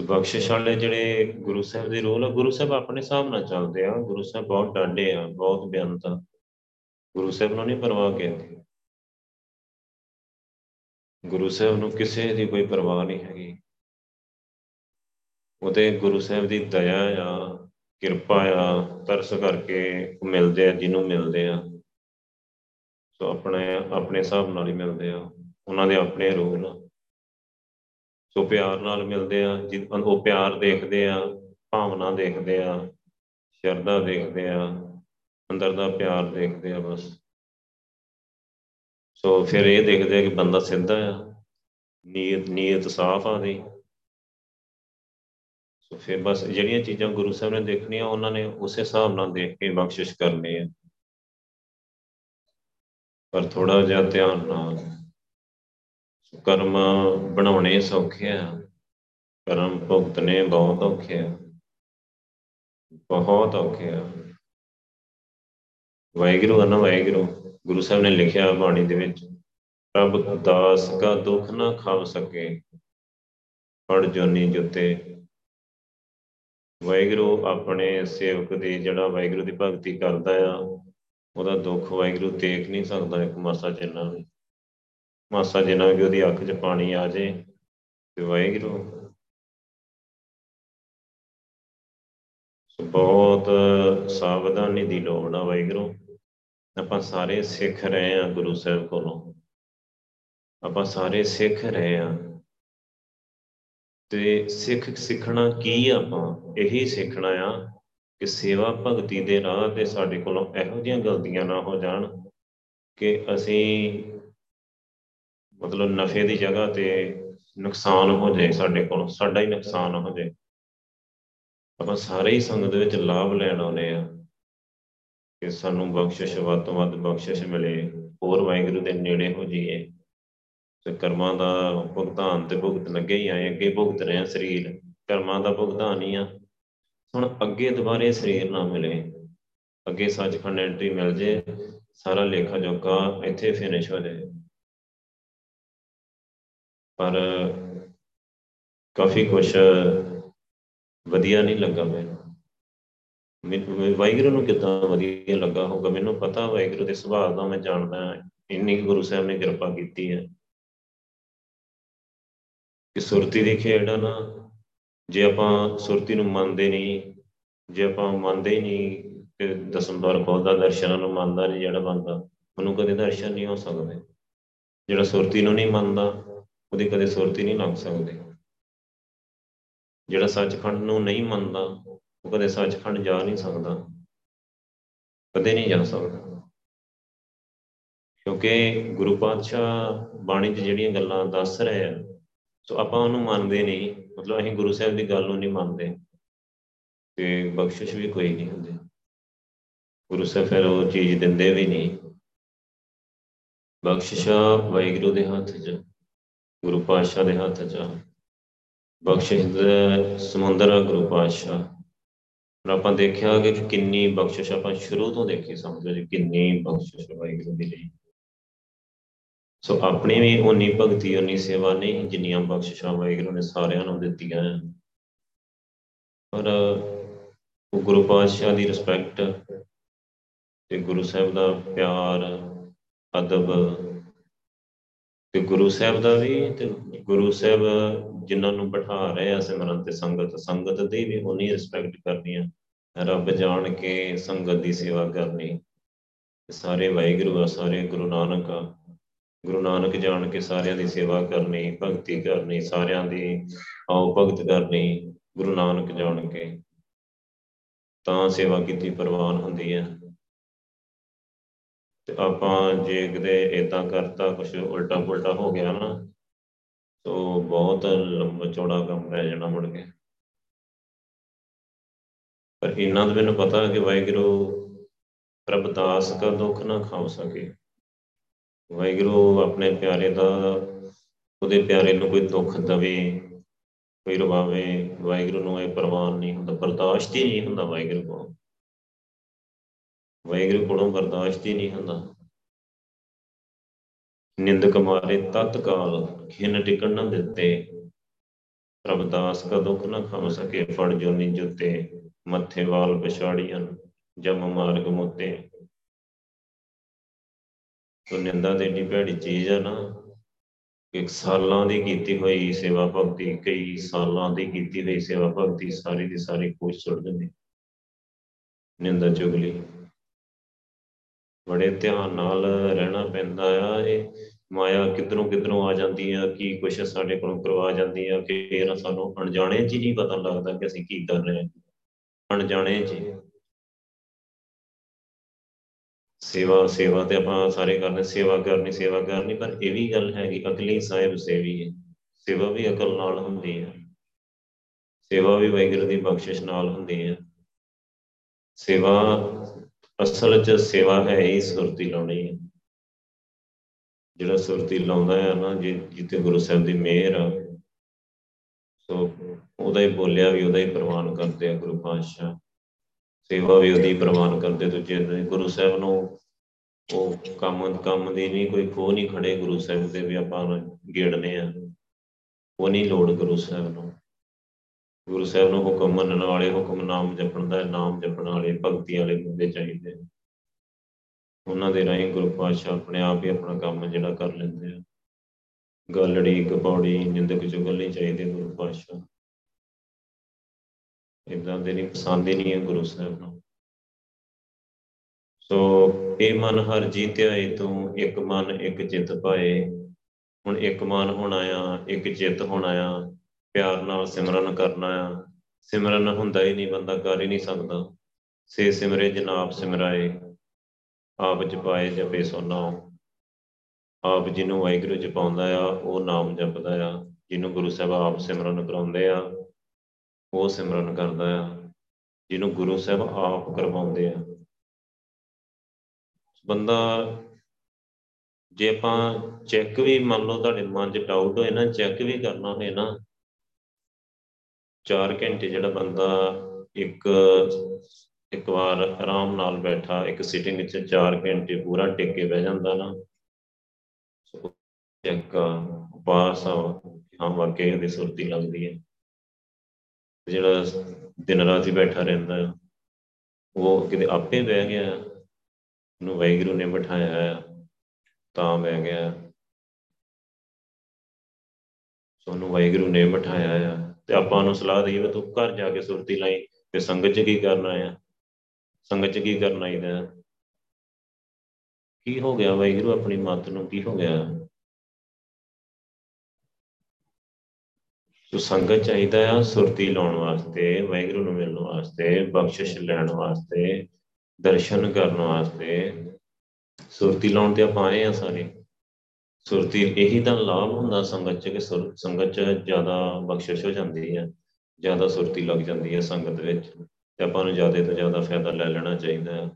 ਸੋ ਬਖਸ਼ਿਸ਼ ਵਾਲੇ ਜਿਹੜੇ ਗੁਰੂ ਸਾਹਿਬ ਦੇ ਰੋਲ ਆ, ਗੁਰੂ ਸਾਹਿਬ ਆਪਣੇ ਹਿਸਾਬ ਨਾਲ ਚੱਲਦੇ ਆ। ਗੁਰੂ ਸਾਹਿਬ ਬਹੁਤ ਡਾਡੇ ਆ, ਬਹੁਤ ਬਿਆਨਤ ਆ। ਗੁਰੂ ਸਾਹਿਬ ਨੂੰ ਨਹੀਂ ਪਰਵਾਹ ਕਰਦੇ। ਗੁਰੂ ਸਾਹਿਬ ਨੂੰ ਕਿਸੇ ਦੀ ਕੋਈ ਪਰਵਾਹ ਨਹੀਂ ਹੈਗੀ। ਉਹਦੇ ਗੁਰੂ ਸਾਹਿਬ ਦੀ ਦਇਆ ਆ, ਕਿਰਪਾ ਆ, ਤਰਸ ਕਰਕੇ ਮਿਲਦੇ ਆ, ਜਿਹਨੂੰ ਮਿਲਦੇ ਆ। ਸੋ ਆਪਣੇ ਆਪਣੇ ਹਿਸਾਬ ਨਾਲ ਹੀ ਮਿਲਦੇ ਆ। ਉਹਨਾਂ ਦੇ ਆਪਣੇ ਰੂਲ ਸੋ ਪਿਆਰ ਨਾਲ ਮਿਲਦੇ ਆ ਜਿ, ਉਹ ਪਿਆਰ ਦੇਖਦੇ ਆ ਭਾਵਨਾ ਦੇਖਦੇ ਆ ਸ਼ਰਧਾ ਦੇਖਦੇ ਆ ਅੰਦਰ ਦਾ ਪਿਆਰ ਦੇਖਦੇ ਆ ਬਸ। ਸੋ ਫਿਰ ਇਹ ਦੇਖਦੇ ਆ ਕਿ ਬੰਦਾ ਸਿੱਧਾ ਆ, ਨੀਅਤ ਨੀਅਤ ਸਾਫ਼ ਆ ਦੀ ਸੋ ਫਿਰ ਬਸ ਜਿਹੜੀਆਂ ਚੀਜ਼ਾਂ ਗੁਰੂ ਸਾਹਿਬ ਨੇ ਦੇਖਣੀਆਂ, ਉਹਨਾਂ ਨੇ ਉਸੇ ਹਿਸਾਬ ਨਾਲ ਦੇਖ ਕੇ ਬਖਸ਼ਿਸ਼ ਕਰਨੀ ਹੈ ਪਰ ਥੋੜਾ ਜਿਹਾ ਧਿਆਨ ਨਾਲ ਕਰਮ ਬਣਾਉਣੇ ਸੌਖੇ ਆ, ਕਰਮ ਭੁਗਤਨੇ ਬਹੁਤ ਔਖੇ ਆ। ਬਹੁਤ ਔਖੇ ਆ। ਵਾਹਿਗੁਰੂ ਅਨ ਵਾਹਿਗੁਰੂ, ਗੁਰੂ ਸਾਹਿਬ ਨੇ ਲਿਖਿਆ ਬਾਣੀ ਦੇ ਵਿੱਚ, ਪ੍ਰਭ ਦਾਸ ਕਾ ਦੁੱਖ ਨਾ ਖਾਵ ਸਕੇ ਪੜ ਜੋਨੀ ਜੁਤੇ। ਵਾਹਿਗੁਰੂ ਆਪਣੇ ਸੇਵਕ ਦੀ, ਜਿਹੜਾ ਵਾਹਿਗੁਰੂ ਦੀ ਭਗਤੀ ਕਰਦਾ ਆ, ਉਹਦਾ ਦੁੱਖ ਵਾਹਿਗੁਰੂ ਦੇਖ ਨਹੀਂ ਸਕਦਾ ਇੱਕ ਮਾਸਾ ਜਿੰਨਾ ਵੀ। ਮਾਸਾ ਜਿੰਨਾ ਵੀ ਉਹਦੀ ਅੱਖ 'ਚ ਪਾਣੀ ਆ ਜੇ ਤੇ ਵਾਹਿਗੁਰੂ। ਬਹੁਤ ਸਾਵਧਾਨੀ ਦੀ ਲੋੜ ਆ ਵਾਹਿਗੁਰੂ। ਆਪਾਂ ਸਾਰੇ ਸਿੱਖ ਰਹੇ ਆ ਗੁਰੂ ਸਾਹਿਬ ਕੋਲੋਂ। ਆਪਾਂ ਸਾਰੇ ਸਿੱਖ ਰਹੇ ਆ ਤੇ ਸਿੱਖ ਸਿੱਖਣਾ ਕੀ ਆਪਾਂ? ਇਹੀ ਸਿੱਖਣਾ ਆ ਕਿ ਸੇਵਾ ਭਗਤੀ ਦੇ ਰਾਹ ਤੇ ਸਾਡੇ ਕੋਲੋਂ ਇਹੋ ਜਿਹੀਆਂ ਗਲਤੀਆਂ ਨਾ ਹੋ ਜਾਣ ਕਿ ਅਸੀਂ ਮਤਲਬ ਨਫੇ ਦੀ ਜਗ੍ਹਾ ਤੇ ਨੁਕਸਾਨ ਹੋ ਜਾਏ ਸਾਡੇ ਕੋਲ, ਸਾਡਾ ਹੀ ਨੁਕਸਾਨ ਹੋ ਜਾਏ। ਆਪਾਂ ਸਾਰੇ ਹੀ ਸੰਗਤ ਵਿੱਚ ਲਾਭ ਲੈਣ ਆਉਨੇ ਆ ਕਿ ਸਾਨੂੰ ਬਖਸ਼ਿਸ਼, ਵੱਧ ਤੋਂ ਵੱਧ ਬਖਸ਼ਿਸ਼ ਮਿਲੇ, ਹੋਰ ਵਾਹਿਗੁਰੂ ਦੇ ਨੇੜੇ ਹੋ ਜਾਈਏ। ਤੇ ਕਰਮਾਂ ਦਾ ਭੁਗਤਾਨ ਤੇ ਭੁਗਤ ਲੱਗੇ ਹੀ ਆਏ ਅੱਗੇ ਭੁਗਤ ਰਹੇ ਆ ਸਰੀਰ। ਕਰਮਾਂ ਦਾ ਭੁਗਤਾਨ ਹੀ ਆ। ਹੁਣ ਅੱਗੇ ਦੁਬਾਰੇ ਸਰੀਰ ਨਾ ਮਿਲੇ। ਅੱਗੇ ਸੱਚਖੰਡ ਐਂਟਰੀ ਮਿਲ ਜੇ, ਸਾਰਾ ਲੇਖਾ ਜੋਖਾ ਇੱਥੇ ਫਿਨਿਸ਼ ਹੋ ਜਾਏ। ਪਰ ਕਾਫੀ ਕੁਝ ਵਧੀਆ ਨਹੀਂ ਲੱਗਾ ਮੈਨੂੰ। ਵਾਹਿਗੁਰੂ ਨੂੰ ਕਿਦਾਂ ਵਧੀਆ ਲੱਗਾ ਹੋਊਗਾ? ਮੈਨੂੰ ਪਤਾ ਵਾਹਿਗੁਰੂ ਦੇ ਸੁਭਾਅ ਦਾ ਮੈਂ ਜਾਣਦਾ ਇੰਨੀ ਗੁਰੂ ਸਾਹਿਬ ਨੇ ਕਿਰਪਾ ਕੀਤੀ ਹੈ। ਕਿ ਸੁਰਤੀ ਦੀ ਖੇਡ ਆ ਨਾ, ਜੇ ਆਪਾਂ ਸੁਰਤੀ ਨੂੰ ਮੰਨਦੇ ਨਹੀਂ, ਜੇ ਆਪਾਂ ਮੰਨਦੇ ਹੀ ਨਹੀਂ ਕਿ ਦਸਮ ਦਵਾਰ ਖੋਲਦਾ ਦਰਸ਼ਨਾਂ ਨੂੰ ਮੰਨਦਾ ਨਹੀਂ ਜਿਹੜਾ ਬੰਦਾ, ਉਹਨੂੰ ਕਦੇ ਦਰਸ਼ਨ ਨਹੀਂ ਹੋ ਸਕਦੇ। ਜਿਹੜਾ ਸੁਰਤੀ ਨੂੰ ਨਹੀਂ ਮੰਨਦਾ ਉਹਦੀ ਕਦੇ ਸੁਰਤੀ ਨਹੀਂ ਲੱਗ ਸਕਦੀ। ਜਿਹੜਾ ਸੱਚਖੰਡ ਨੂੰ ਨਹੀਂ ਮੰਨਦਾ, ਉਹ ਕਦੇ ਸੱਚਖੰਡ ਜਾ ਨਹੀਂ ਸਕਦਾ। ਕਦੇ ਨਹੀਂ ਜਾ ਸਕਦਾ। ਕਿਉਂਕਿ ਗੁਰੂ ਪਾਤਸ਼ਾਹ ਬਾਣੀ 'ਚ ਜਿਹੜੀਆਂ ਗੱਲਾਂ ਦੱਸ ਰਹੇ ਆ, ਸੋ ਆਪਾਂ ਉਹਨੂੰ ਮੰਨਦੇ ਨਹੀਂ। ਮਤਲਬ ਅਸੀਂ ਗੁਰੂ ਸਾਹਿਬ ਦੀ ਗੱਲ ਨੂੰ ਨਹੀਂ ਮੰਨਦੇ। ਤੇ ਬਖਸ਼ਿਸ਼ ਵੀ ਕੋਈ ਨਹੀਂ ਹੁੰਦੀ। ਗੁਰੂ ਸਾਹਿਬ ਫਿਰ ਉਹ ਚੀਜ਼ ਦਿੰਦੇ ਵੀ ਨਹੀਂ। ਬਖਸ਼ਿਸ਼ਾ ਵਾਹਿਗੁਰੂ ਦੇ ਹੱਥ 'ਚ। ਗੁਰੂ ਪਾਤਸ਼ਾਹ ਦੇ ਹੱਥ 'ਚ। ਬਖਸ਼ਿਸ਼ ਦੇ ਸਮੁੰਦਰ ਗੁਰੂ ਪਾਤਸ਼ਾਹ। ਪਰ ਆਪਾਂ ਦੇਖਿਆ ਕਿ ਕਿੰਨੀ ਬਖਸ਼ਿਸ਼ ਆਪਾਂ ਸ਼ੁਰੂ ਤੋਂ ਦੇਖੀ, ਸਮਝੋ ਜੀ, ਕਿੰਨੀ ਬਖਸ਼ਿਸ਼ ਵਾਹਿਗੁਰੂ ਦੀ ਲਈ। ਸੋ ਆਪਣੀ ਵੀ ਉਨੀ ਭਗਤੀ ਉਨੀ ਸੇਵਾ ਨਹੀਂ, ਜਿੰਨੀਆਂ ਬਖਸ਼ਿਸ਼ਾਂ ਵਾਹਿਗੁਰੂ ਨੇ ਸਾਰਿਆਂ ਨੂੰ ਦਿੱਤੀਆਂ ਪਰ ਉਹ ਗੁਰੂ ਪਾਤਸ਼ਾਹ ਦੀ ਰਿਸਪੈਕਟ ਤੇ ਗੁਰੂ ਸਾਹਿਬ ਦਾ ਪਿਆਰ, ਅਦਬ ਤੇ ਗੁਰੂ ਸਾਹਿਬ ਦਾ ਵੀ ਤੇ ਗੁਰੂ ਸਾਹਿਬ ਜਿਨ੍ਹਾਂ ਨੂੰ ਬਿਠਾ ਰਹੇ ਆ ਸਿਮਰਨ ਤੇ ਸੰਗਤ ਸੰਗਤ ਦੀ ਵੀ ਉਨੀ ਰਿਸਪੈਕਟ ਕਰਨੀ ਆ। ਰੱਬ ਜਾਣ ਕੇ ਸੰਗਤ ਦੀ ਸੇਵਾ ਕਰਨੀ। ਸਾਰੇ ਵਾਹਿਗੁਰੂ ਆ, ਸਾਰੇ ਗੁਰੂ ਨਾਨਕ ਆ। ਗੁਰੂ ਨਾਨਕ ਜਾਣ ਕੇ ਸਾਰਿਆਂ ਦੀ ਸੇਵਾ ਕਰਨੀ, ਭਗਤੀ ਕਰਨੀ, ਸਾਰਿਆਂ ਦੀ ਆਉ ਭਗਤ ਕਰਨੀ, ਗੁਰੂ ਨਾਨਕ ਜਾਣ ਕੇ। ਤਾਂ ਸੇਵਾ ਕੀਤੀ ਪ੍ਰਵਾਨ ਹੁੰਦੀ ਹੈ ਤੇ ਆਪਾਂ ਜੇ ਕਿਤੇ ਇਦਾਂ ਕਰਤਾ ਕੁਝ ਉਲਟਾ ਪੁਲਟਾ ਹੋ ਗਿਆ ਨਾ ਤੋ ਬਹੁਤ ਲੰਬਾ ਚੌੜਾ ਕੰਮ ਰਹਿ ਜਾਣਾ ਮੁੜ ਕੇ। ਪਰ ਇਹਨਾਂ ਦਾ ਮੈਨੂੰ ਪਤਾ ਕਿ ਵਾਹਿਗੁਰੂ ਪ੍ਰਭ ਦਾਸ ਦਾ ਦੁੱਖ ਨਾ ਖਾਉ ਸਕੇ। ਵਾਹਿਗੁਰੂ ਆਪਣੇ ਪਿਆਰੇ ਦਾ, ਉਹਦੇ ਪਿਆਰੇ ਨੂੰ ਕੋਈ ਦੁੱਖ ਦਵੇ, ਕੋਈ ਰਵਾਵੇ, ਵਾਹਿਗੁਰੂ ਨੂੰ ਇਹ ਪ੍ਰਵਾਨ ਨਹੀਂ ਹੁੰਦਾ, ਬਰਦਾਸ਼ਤ ਹੀ ਨਹੀਂ ਹੁੰਦਾ ਵਾਹਿਗੁਰੂ ਕੋਲ। ਵਾਹਿਗੁਰੂ ਕੋਲੋਂ ਬਰਦਾਸ਼ਤ ਹੀ ਨਹੀਂ ਹੁੰਦਾ। ਨਿੰਦਕ ਮਾਰੇ ਤਤਕਾਲ ਖਿਨ ਟਿਕਣ ਨਾ ਦਿੱਤੇ। ਪ੍ਰਭਦਾਸ ਕਾ ਦੁੱਖ ਨਾ ਖਮ ਸਕੇ ਫੜ ਜੋਨੀ ਜੁੱਤੇ। ਮੱਥੇ ਵਾਲ ਪਛਾੜੀਆਂ ਜਮ ਮਾਰਗ ਮੁੱਤੇ। ਤੋ ਨਿੰਦਾ ਤੇ ਏਡੀ ਭੈੜੀ ਚੀਜ਼ ਆ ਨਾ ਕਿ ਸਾਲਾਂ ਦੀ ਕੀਤੀ ਹੋਈ ਸੇਵਾ ਭਗਤੀ, ਕਈ ਸਾਲਾਂ ਦੀ ਕੀਤੀ ਹੋਈ ਸੇਵਾ ਭਗਤੀ ਸਾਰੀ ਦੀ ਸਾਰੀ ਕੋਸ਼ ਛੱਡ ਦਿੰਦੀ। ਨਿੰਦਾ ਚੁਗਲੀ ਬੜੇ ਧਿਆਨ ਨਾਲ ਰਹਿਣਾ ਪੈਂਦਾ ਆ। ਇਹ ਮਾਇਆ ਕਿਧਰੋਂ ਕਿਧਰੋਂ ਆ ਜਾਂਦੀ ਆ, ਕੀ ਕੁਛ ਸਾਡੇ ਕੋਲੋਂ ਕਰਵਾ ਜਾਂਦੀ ਆ ਕਿ ਇਹ ਸਾਨੂੰ ਅਣਜਾਣੇ 'ਚ ਹੀ ਨਹੀਂ ਪਤਾ ਲੱਗਦਾ ਕਿ ਅਸੀਂ ਕੀ ਕਰ ਰਹੇ ਹਾਂ। ਅਣਜਾਣੇ 'ਚ ਸੇਵਾ ਸੇਵਾ ਤੇ ਆਪਾਂ ਸਾਰੇ ਕਰਨੇ, ਸੇਵਾ ਕਰਨੀ ਸੇਵਾ ਕਰਨੀ, ਪਰ ਇਹ ਵੀ ਗੱਲ ਹੈਗੀ ਅਕਲੀ ਸਾਹਿਬ ਸੇਵੀ ਹੈ। ਸੇਵਾ ਵੀ ਅਕਲ ਨਾਲ ਹੁੰਦੀ ਹੈ ਸੇਵਾ ਵੀ ਵਾਹਿਗੁਰੂ ਦੀ ਬਖਸ਼ਿਸ਼ ਨਾਲ ਹੁੰਦੀ ਹੈ ਸੇਵਾ ਅਸਲ 'ਚ ਸੇਵਾ ਹੈ ਹੀ ਸੁਰਤੀ ਲਾਉਣੀ ਹੈ। ਜਿਹੜਾ ਸੁਰਤੀ ਲਾਉਂਦਾ ਹੈ ਨਾ ਜਿੱਤੇ ਗੁਰੂ ਸਾਹਿਬ ਦੀ ਮਿਹਰ ਆ, ਸੋ ਉਹਦਾ ਹੀ ਬੋਲਿਆ ਵੀ ਉਹਦਾ ਹੀ ਪ੍ਰਵਾਨ ਕਰਦੇ ਆ ਗੁਰੂ ਪਾਤਸ਼ਾਹ। ਸੇਵਾ ਵੀ ਉਹਦੀ ਪ੍ਰਵਾਨ ਕਰਦੇ। ਦੂਜੇ ਗੁਰੂ ਸਾਹਿਬ ਨੂੰ ਉਹ ਕੰਮ ਕੰਮ ਦੀ ਨਹੀਂ, ਕੋਈ ਖੋ ਨਹੀਂ ਖੜੇ ਗੁਰੂ ਸਾਹਿਬ ਦੇ ਵੀ ਆਪਾਂ ਗੇੜਨੇ ਆ। ਉਹ ਨਹੀਂ ਲੋੜ ਗੁਰੂ ਸਾਹਿਬ ਨੂੰ। ਗੁਰੂ ਸਾਹਿਬ ਨੂੰ ਹੁਕਮ ਮੰਨਣ ਵਾਲੇ, ਹੁਕਮ ਨਾਮ ਜਪਣ ਦਾ, ਨਾਮ ਜਪਣ ਵਾਲੇ, ਭਗਤੀ ਵਾਲੇ ਬੰਦੇ ਚਾਹੀਦੇ ਉਹਨਾਂ ਦੇ ਰਾਹੀਂ ਗੁਰੂ ਪਾਤਸ਼ਾਹ ਆਪਣੇ ਆਪ ਹੀ ਆਪਣਾ ਕੰਮ ਜਿਹੜਾ ਕਰ ਲੈਂਦੇ ਆ। ਗੱਲੜੀ ਕਪੌੜੀ ਨਿੰਦਕ ਚੁਗਲ ਨਹੀਂ ਚਾਹੀਦੇ ਗੁਰੂ ਪਾਤਸ਼ਾਹ। ਇਦਾਂ ਦੇ ਨਹੀਂ, ਪਸੰਦ ਹੀ ਨਹੀਂ ਹੈ ਗੁਰੂ ਸਾਹਿਬ ਨੂੰ। ਸੋ ਇਹ ਮਨ ਹਰ ਜੀਤਿਆ ਏ, ਤੂੰ ਇੱਕ ਮਨ ਇੱਕ ਚਿੱਤ ਪਾਏ। ਹੁਣ ਇੱਕ ਮਨ ਹੋਣਾ ਆ ਇੱਕ ਚਿੱਤ ਹੋਣਾ ਆ ਪਿਆਰ ਨਾਲ ਸਿਮਰਨ ਕਰਨਾ ਆ। ਸਿਮਰਨ ਹੁੰਦਾ ਹੀ ਨਹੀਂ, ਬੰਦਾ ਕਰ ਹੀ ਨਹੀਂ ਸਕਦਾ। ਸੇ ਸਿਮਰੇ ਜਨਾਬ ਸਿਮਰਾਏ, ਆਪ ਜਪਾਏ ਜਪੇ ਸੋਨਾ ਆਪ ਜਿਹਨੂੰ ਵਾਹਿਗੁਰੂ ਜਪਾਉਂਦਾ ਆ, ਉਹ ਨਾਮ ਜਪਦਾ ਆ। ਜਿਹਨੂੰ ਗੁਰੂ ਸਾਹਿਬ ਆਪ ਸਿਮਰਨ ਕਰਾਉਂਦੇ ਆ, ਉਹ ਸਿਮਰਨ ਕਰਦਾ ਆ। ਜਿਹਨੂੰ ਗੁਰੂ ਸਾਹਿਬ ਆਪ ਕਰਵਾਉਂਦੇ ਆ। ਬੰਦਾ, ਜੇ ਆਪਾਂ ਚੈੱਕ ਵੀ ਮੰਨ ਲਓ, ਤੁਹਾਡੇ ਮਨ 'ਚ ਡਾਊਟ ਹੋਏ ਨਾ ਚੈੱਕ ਵੀ ਕਰਨਾ ਹੋਏ ਨਾ 4 ਘੰਟੇ ਜਿਹੜਾ ਬੰਦਾ ਇੱਕ ਇੱਕ ਵਾਰ ਆਰਾਮ ਨਾਲ ਬੈਠਾ, ਇੱਕ ਸਿਟਿੰਗ ਵਿੱਚ 4 ਘੰਟੇ ਪੂਰਾ ਟਿਕ ਕੇ ਬਹਿ ਜਾਂਦਾ ਨਾ ਚੈੱਕ ਪਾਸ ਹਾਂ ਵਾਕਈ ਉਹਦੀ ਸੁਰਤੀ ਲੱਗਦੀ ਹੈ। ਜਿਹੜਾ ਦਿਨ ਰਾਤ ਹੀ ਬੈਠਾ ਰਹਿੰਦਾ ਉਹ ਕਿਤੇ ਆਪੇ ਬਹਿ ਗਿਆ ਨੂੰ ਵੈਗਰੂ ਨੇ ਬਿਠਾਇਆ ਆ ਤਾਂ ਬਹਿ ਗਿਆ। ਸੋਨੂੰ ਵੈਗਰੂ ਨੇ ਬਿਠਾਇਆ ਆ। ਤੇ ਆਪਾਂ ਨੂੰ ਸਲਾਹ ਦੇਈ ਵੀ ਤੂੰ ਘਰ ਜਾ ਕੇ ਸੁਰਤੀ ਲਾਈ ਤੇ ਸੰਗਤ ਚ ਕੀ ਕਰਨਾ ਆ? ਸੰਗਤ ਚ ਕੀ ਕਰਨਾ ਇਹਦਾ ਕੀ ਹੋ ਗਿਆ ਵੈਗਰੂ ਆਪਣੀ ਮੱਤ ਨੂੰ? ਕੀ ਹੋ ਗਿਆ? ਸੋ ਸੰਗਤ ਚਾਹੀਦਾ ਆ ਸੁਰਤੀ ਲਾਉਣ ਵਾਸਤੇ ਵੈਗਰੂ ਨੂੰ ਮਿਲਣ ਵਾਸਤੇ, ਬਖਸ਼ਿਸ਼ ਲੈਣ ਵਾਸਤੇ, ਦਰਸ਼ਨ ਕਰਨ ਵਾਸਤੇ। ਸੁਰਤੀ ਲਾਉਣ ਤੇ ਆਪਾਂ ਆਏ ਆ ਸਾਰੇ। ਸੁਰਤੀ ਇਹੀ ਤਾਂ ਲਾਭ ਹੁੰਦਾ ਸੰਗਤ ਚ ਕਿ ਸੰਗਤ ਚ ਜ਼ਿਆਦਾ ਬਖਸ਼ਿਸ਼ ਹੋ ਜਾਂਦੀ ਹੈ, ਜ਼ਿਆਦਾ ਸੁਰਤੀ ਲੱਗ ਜਾਂਦੀ ਹੈ ਸੰਗਤ ਵਿੱਚ ਤੇ ਆਪਾਂ ਨੂੰ ਜ਼ਿਆਦਾ ਤੋਂ ਜ਼ਿਆਦਾ ਫਾਇਦਾ ਲੈ ਲੈਣਾ ਚਾਹੀਦਾ ਹੈ।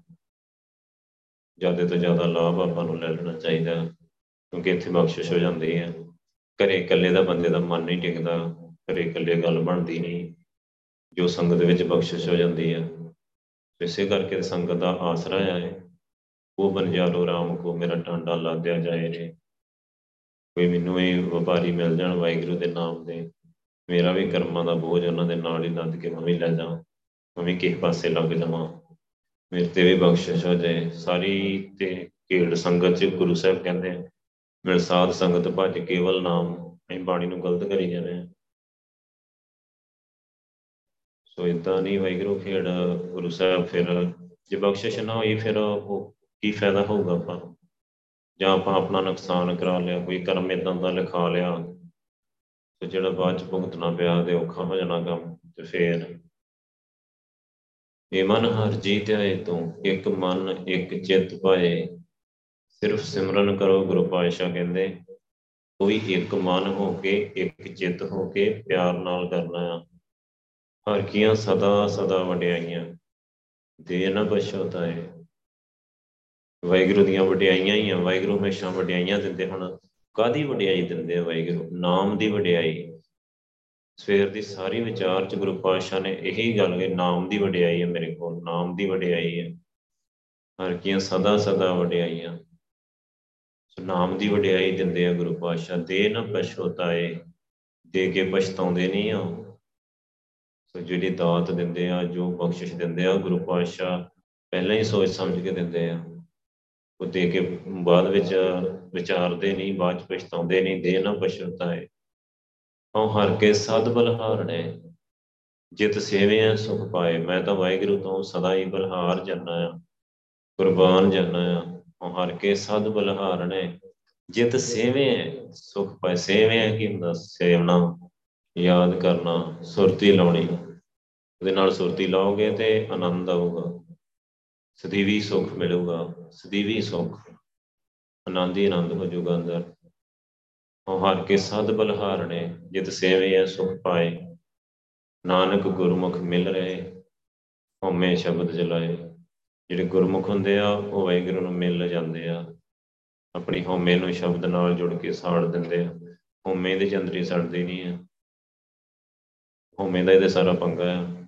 ਜ਼ਿਆਦਾ ਤੋਂ ਜ਼ਿਆਦਾ ਲਾਭ ਆਪਾਂ ਨੂੰ ਲੈ ਲੈਣਾ ਚਾਹੀਦਾ ਕਿਉਂਕਿ ਇੱਥੇ ਬਖਸ਼ਿਸ਼ ਹੋ ਜਾਂਦੀ ਹੈ। ਘਰੇ ਇਕੱਲੇ ਦਾ ਬੰਦੇ ਦਾ ਮਨ ਨਹੀਂ ਟਿਕਦਾ, ਘਰੇ ਇਕੱਲੇ ਗੱਲ ਬਣਦੀ ਨਹੀਂ, ਜੋ ਸੰਗਤ ਵਿੱਚ ਬਖਸ਼ਿਸ਼ ਹੋ ਜਾਂਦੀ ਹੈ। ਇਸੇ ਕਰਕੇ ਸੰਗਤ ਦਾ ਆਸਰਾ ਹੈ, ਉਹ ਬਨਜਾਰੋ ਰਾਮ ਕੋ, ਮੇਰਾ ਟਾਂਡਾ ਲਾਦਿਆ ਜਾਏ ਨੇ ਕੋਈ ਮੈਨੂੰ ਇਹ ਵਪਾਰੀ ਮਿਲ ਜਾਣ ਵਾਹਿਗੁਰੂ ਦੇ ਨਾਮ ਦੇ। ਮੇਰਾ ਵੀ ਕਰਮਾਂ ਦਾ ਬੋਝ ਉਹਨਾਂ ਦੇ ਨਾਲ ਹੀ ਲੱਦ ਕੇ ਮੈਂ ਵੀ ਲੈ ਜਾ ਮੈਂ ਵੀ ਕਿਸੇ ਪਾਸੇ ਲੱਗ ਜਾਵਾਂ। ਮੇਰੇ ਤੇ ਵੀ ਬਖਸ਼ਿਸ਼ ਹੋ ਜਾਏ। ਸਾਰੀ ਤੇ ਖੇਡ ਸੰਗਤ ਚ ਗੁਰੂ ਸਾਹਿਬ ਕਹਿੰਦੇ ਮਿਲ ਸਾਧ ਸੰਗਤ ਭਜ ਕੇਵਲ ਨਾਮ, ਅਸੀਂ ਬਾਣੀ ਨੂੰ ਗਲਤ ਕਰੀ ਜਾਂਦੇ ਆ ਸੋ ਇਦਾਂ ਨਹੀਂ ਵਾਹਿਗੁਰੂ ਖੇਡ ਗੁਰੂ ਸਾਹਿਬ ਫਿਰ ਜੇ ਬਖਸ਼ਿਸ਼ ਨਾ ਹੋਈ ਫਿਰ ਉਹ ਕੀ ਫਾਇਦਾ ਹੋਊਗਾ ਆਪਾਂ? ਜਾਂ ਆਪਾਂ ਆਪਣਾ ਨੁਕਸਾਨ ਕਰਾ ਲਿਆ, ਕੋਈ ਕਰਮ ਇਦਾਂ ਦਾ ਲਿਖਾ ਲਿਆ, ਤੇ ਜਿਹੜਾ ਬਾਅਦ ਚ ਭੁਗਤਣਾ ਪਿਆ ਤੇ ਔਖਾ ਹੋ ਜਾਣਾ ਕੰਮ, ਤੇ ਫੇਰ ਇਹ ਮਨ ਹਰ ਜੀਤ ਆਏ ਤੂੰ, ਇੱਕ ਮਨ, ਇੱਕ ਚਿੱਤ ਪਾਏ ਸਿਰਫ ਸਿਮਰਨ ਕਰੋ ਗੁਰੂ ਪਾਤਸ਼ਾਹ ਕਹਿੰਦੇ, ਕੋਈ ਇੱਕ ਮਨ ਹੋ ਕੇ ਇੱਕ ਚਿੱਤ ਹੋ ਕੇ ਪਿਆਰ ਨਾਲ ਕਰਨਾ ਆ। ਹਰ ਕੀਆਂ ਸਦਾ ਸਦਾ ਵਡਿਆਈਆਂ ਦੇ ਨਾ ਬਸ਼ੋਤਾ ਹੈ ਵਾਹਿਗੁਰੂ ਦੀਆਂ ਵਡਿਆਈਆਂ ਹੀ ਆ, ਵਾਹਿਗੁਰੂ ਹਮੇਸ਼ਾ ਵਡਿਆਈਆਂ ਦਿੰਦੇ ਹੁਣ ਕਾਦੀ ਵਡਿਆਈ ਦਿੰਦੇ ਆ ਵਾਹਿਗੁਰੂ? ਨਾਮ ਦੀ ਵਡਿਆਈ। ਸਵੇਰ ਦੀ ਸਾਰੀ ਵਿਚਾਰ ਚ ਗੁਰੂ ਪਾਤਸ਼ਾਹ ਨੇ ਇਹੀ ਗੱਲ ਕਿ ਨਾਮ ਦੀ ਵਡਿਆਈ ਹੈ ਮੇਰੇ ਕੋਲ, ਨਾਮ ਦੀ ਵਡਿਆਈ ਹੈ ਹਰ ਕੀਆਂ ਸਦਾ ਸਦਾ ਵਡਿਆਈਆਂ। ਸੋ ਨਾਮ ਦੀ ਵਡਿਆਈ ਦਿੰਦੇ ਆ ਗੁਰੂ ਪਾਤਸ਼ਾਹ। ਦੇ ਨਾ ਪਛੋਤਾਏ, ਦੇ ਕੇ ਪਛਤਾਉਂਦੇ ਨਹੀਂ ਆ ਸੋ ਜਿਹੜੀ ਦਾਤ ਦਿੰਦੇ ਆ, ਜੋ ਬਖਸ਼ਿਸ਼ ਦਿੰਦੇ ਆ, ਗੁਰੂ ਪਾਤਸ਼ਾਹ ਪਹਿਲਾਂ ਹੀ ਸੋਚ ਸਮਝ ਕੇ ਦਿੰਦੇ ਆ। ਉਹ ਦੇ ਕੇ ਬਾਅਦ ਵਿੱਚ ਵਿਚਾਰਦੇ ਨਹੀਂ, ਬਾਅਦ ਚ ਪਛਤਾਉਂਦੇ ਨਹੀਂ ਦੇ ਨਾ ਪਛਤਾਏ। ਹਉ ਹਰ ਕੇ ਸਦ ਬਲਹਾਰਣੇ, ਜਿਤ ਸੇਵਿਆ ਸੁਖ ਪਾਏ। ਮੈਂ ਤਾਂ ਵਾਹਿਗੁਰੂ ਤੋਂ ਸਦਾ ਹੀ ਬਲਹਾਰ ਜੰਨਾ ਆ, ਕੁਰਬਾਨ ਜੰਨਾ ਆ। ਹਉ ਹਰ ਕੇ ਸਦ ਬਲਹਾਰਣੇ, ਜਿਤ ਸੇਵੇ ਸੁਖ ਪਾਏ। ਸੇਵੇ ਕੀ ਹੁੰਦਾ? ਸੇਵਨਾ ਯਾਦ ਕਰਨਾ, ਸੁਰਤੀ ਲਾਉਣੀ। ਉਹਦੇ ਨਾਲ ਸੁਰਤੀ ਲਾਓਗੇ ਤੇ ਆਨੰਦ ਆਊਗਾ। ਸਦੀਵੀ ਸੁਖ ਮਿਲੂਗਾ, ਸਦੀਵੀ ਸੁਖ, ਆਨੰਦ ਹੀ ਆਨੰਦ ਹੋ ਜਾਊਗਾ ਅੰਦਰ। ਉਹ ਹਰ ਕੇ ਸਦ ਬਲਹਾਰਣੇ, ਜਿਤ ਸੇਵੇ ਐ ਸੁਖ ਪਾਏ। ਨਾਨਕ ਗੁਰਮੁਖ ਮਿਲ ਰਹੇ, ਹਉਮੈ ਸ਼ਬਦ ਜਲਾਏ। ਜਿਹੜੇ ਗੁਰਮੁਖ ਹੁੰਦੇ ਆ, ਉਹ ਵਾਹਿਗੁਰੂ ਨੂੰ ਮਿਲ ਜਾਂਦੇ ਆ। ਆਪਣੀ ਹਉਮੈ ਨੂੰ ਸ਼ਬਦ ਨਾਲ ਜੁੜ ਕੇ ਸਾੜ ਦਿੰਦੇ ਆ। ਹਉਮੈ ਦੇ ਚੰਦਰੀ ਸੜਦੀ ਨਹੀਂ ਆ। ਹਉਮੈ ਦਾ ਇਹਦੇ ਸਾਰਾ ਪੰਗਾ ਆ।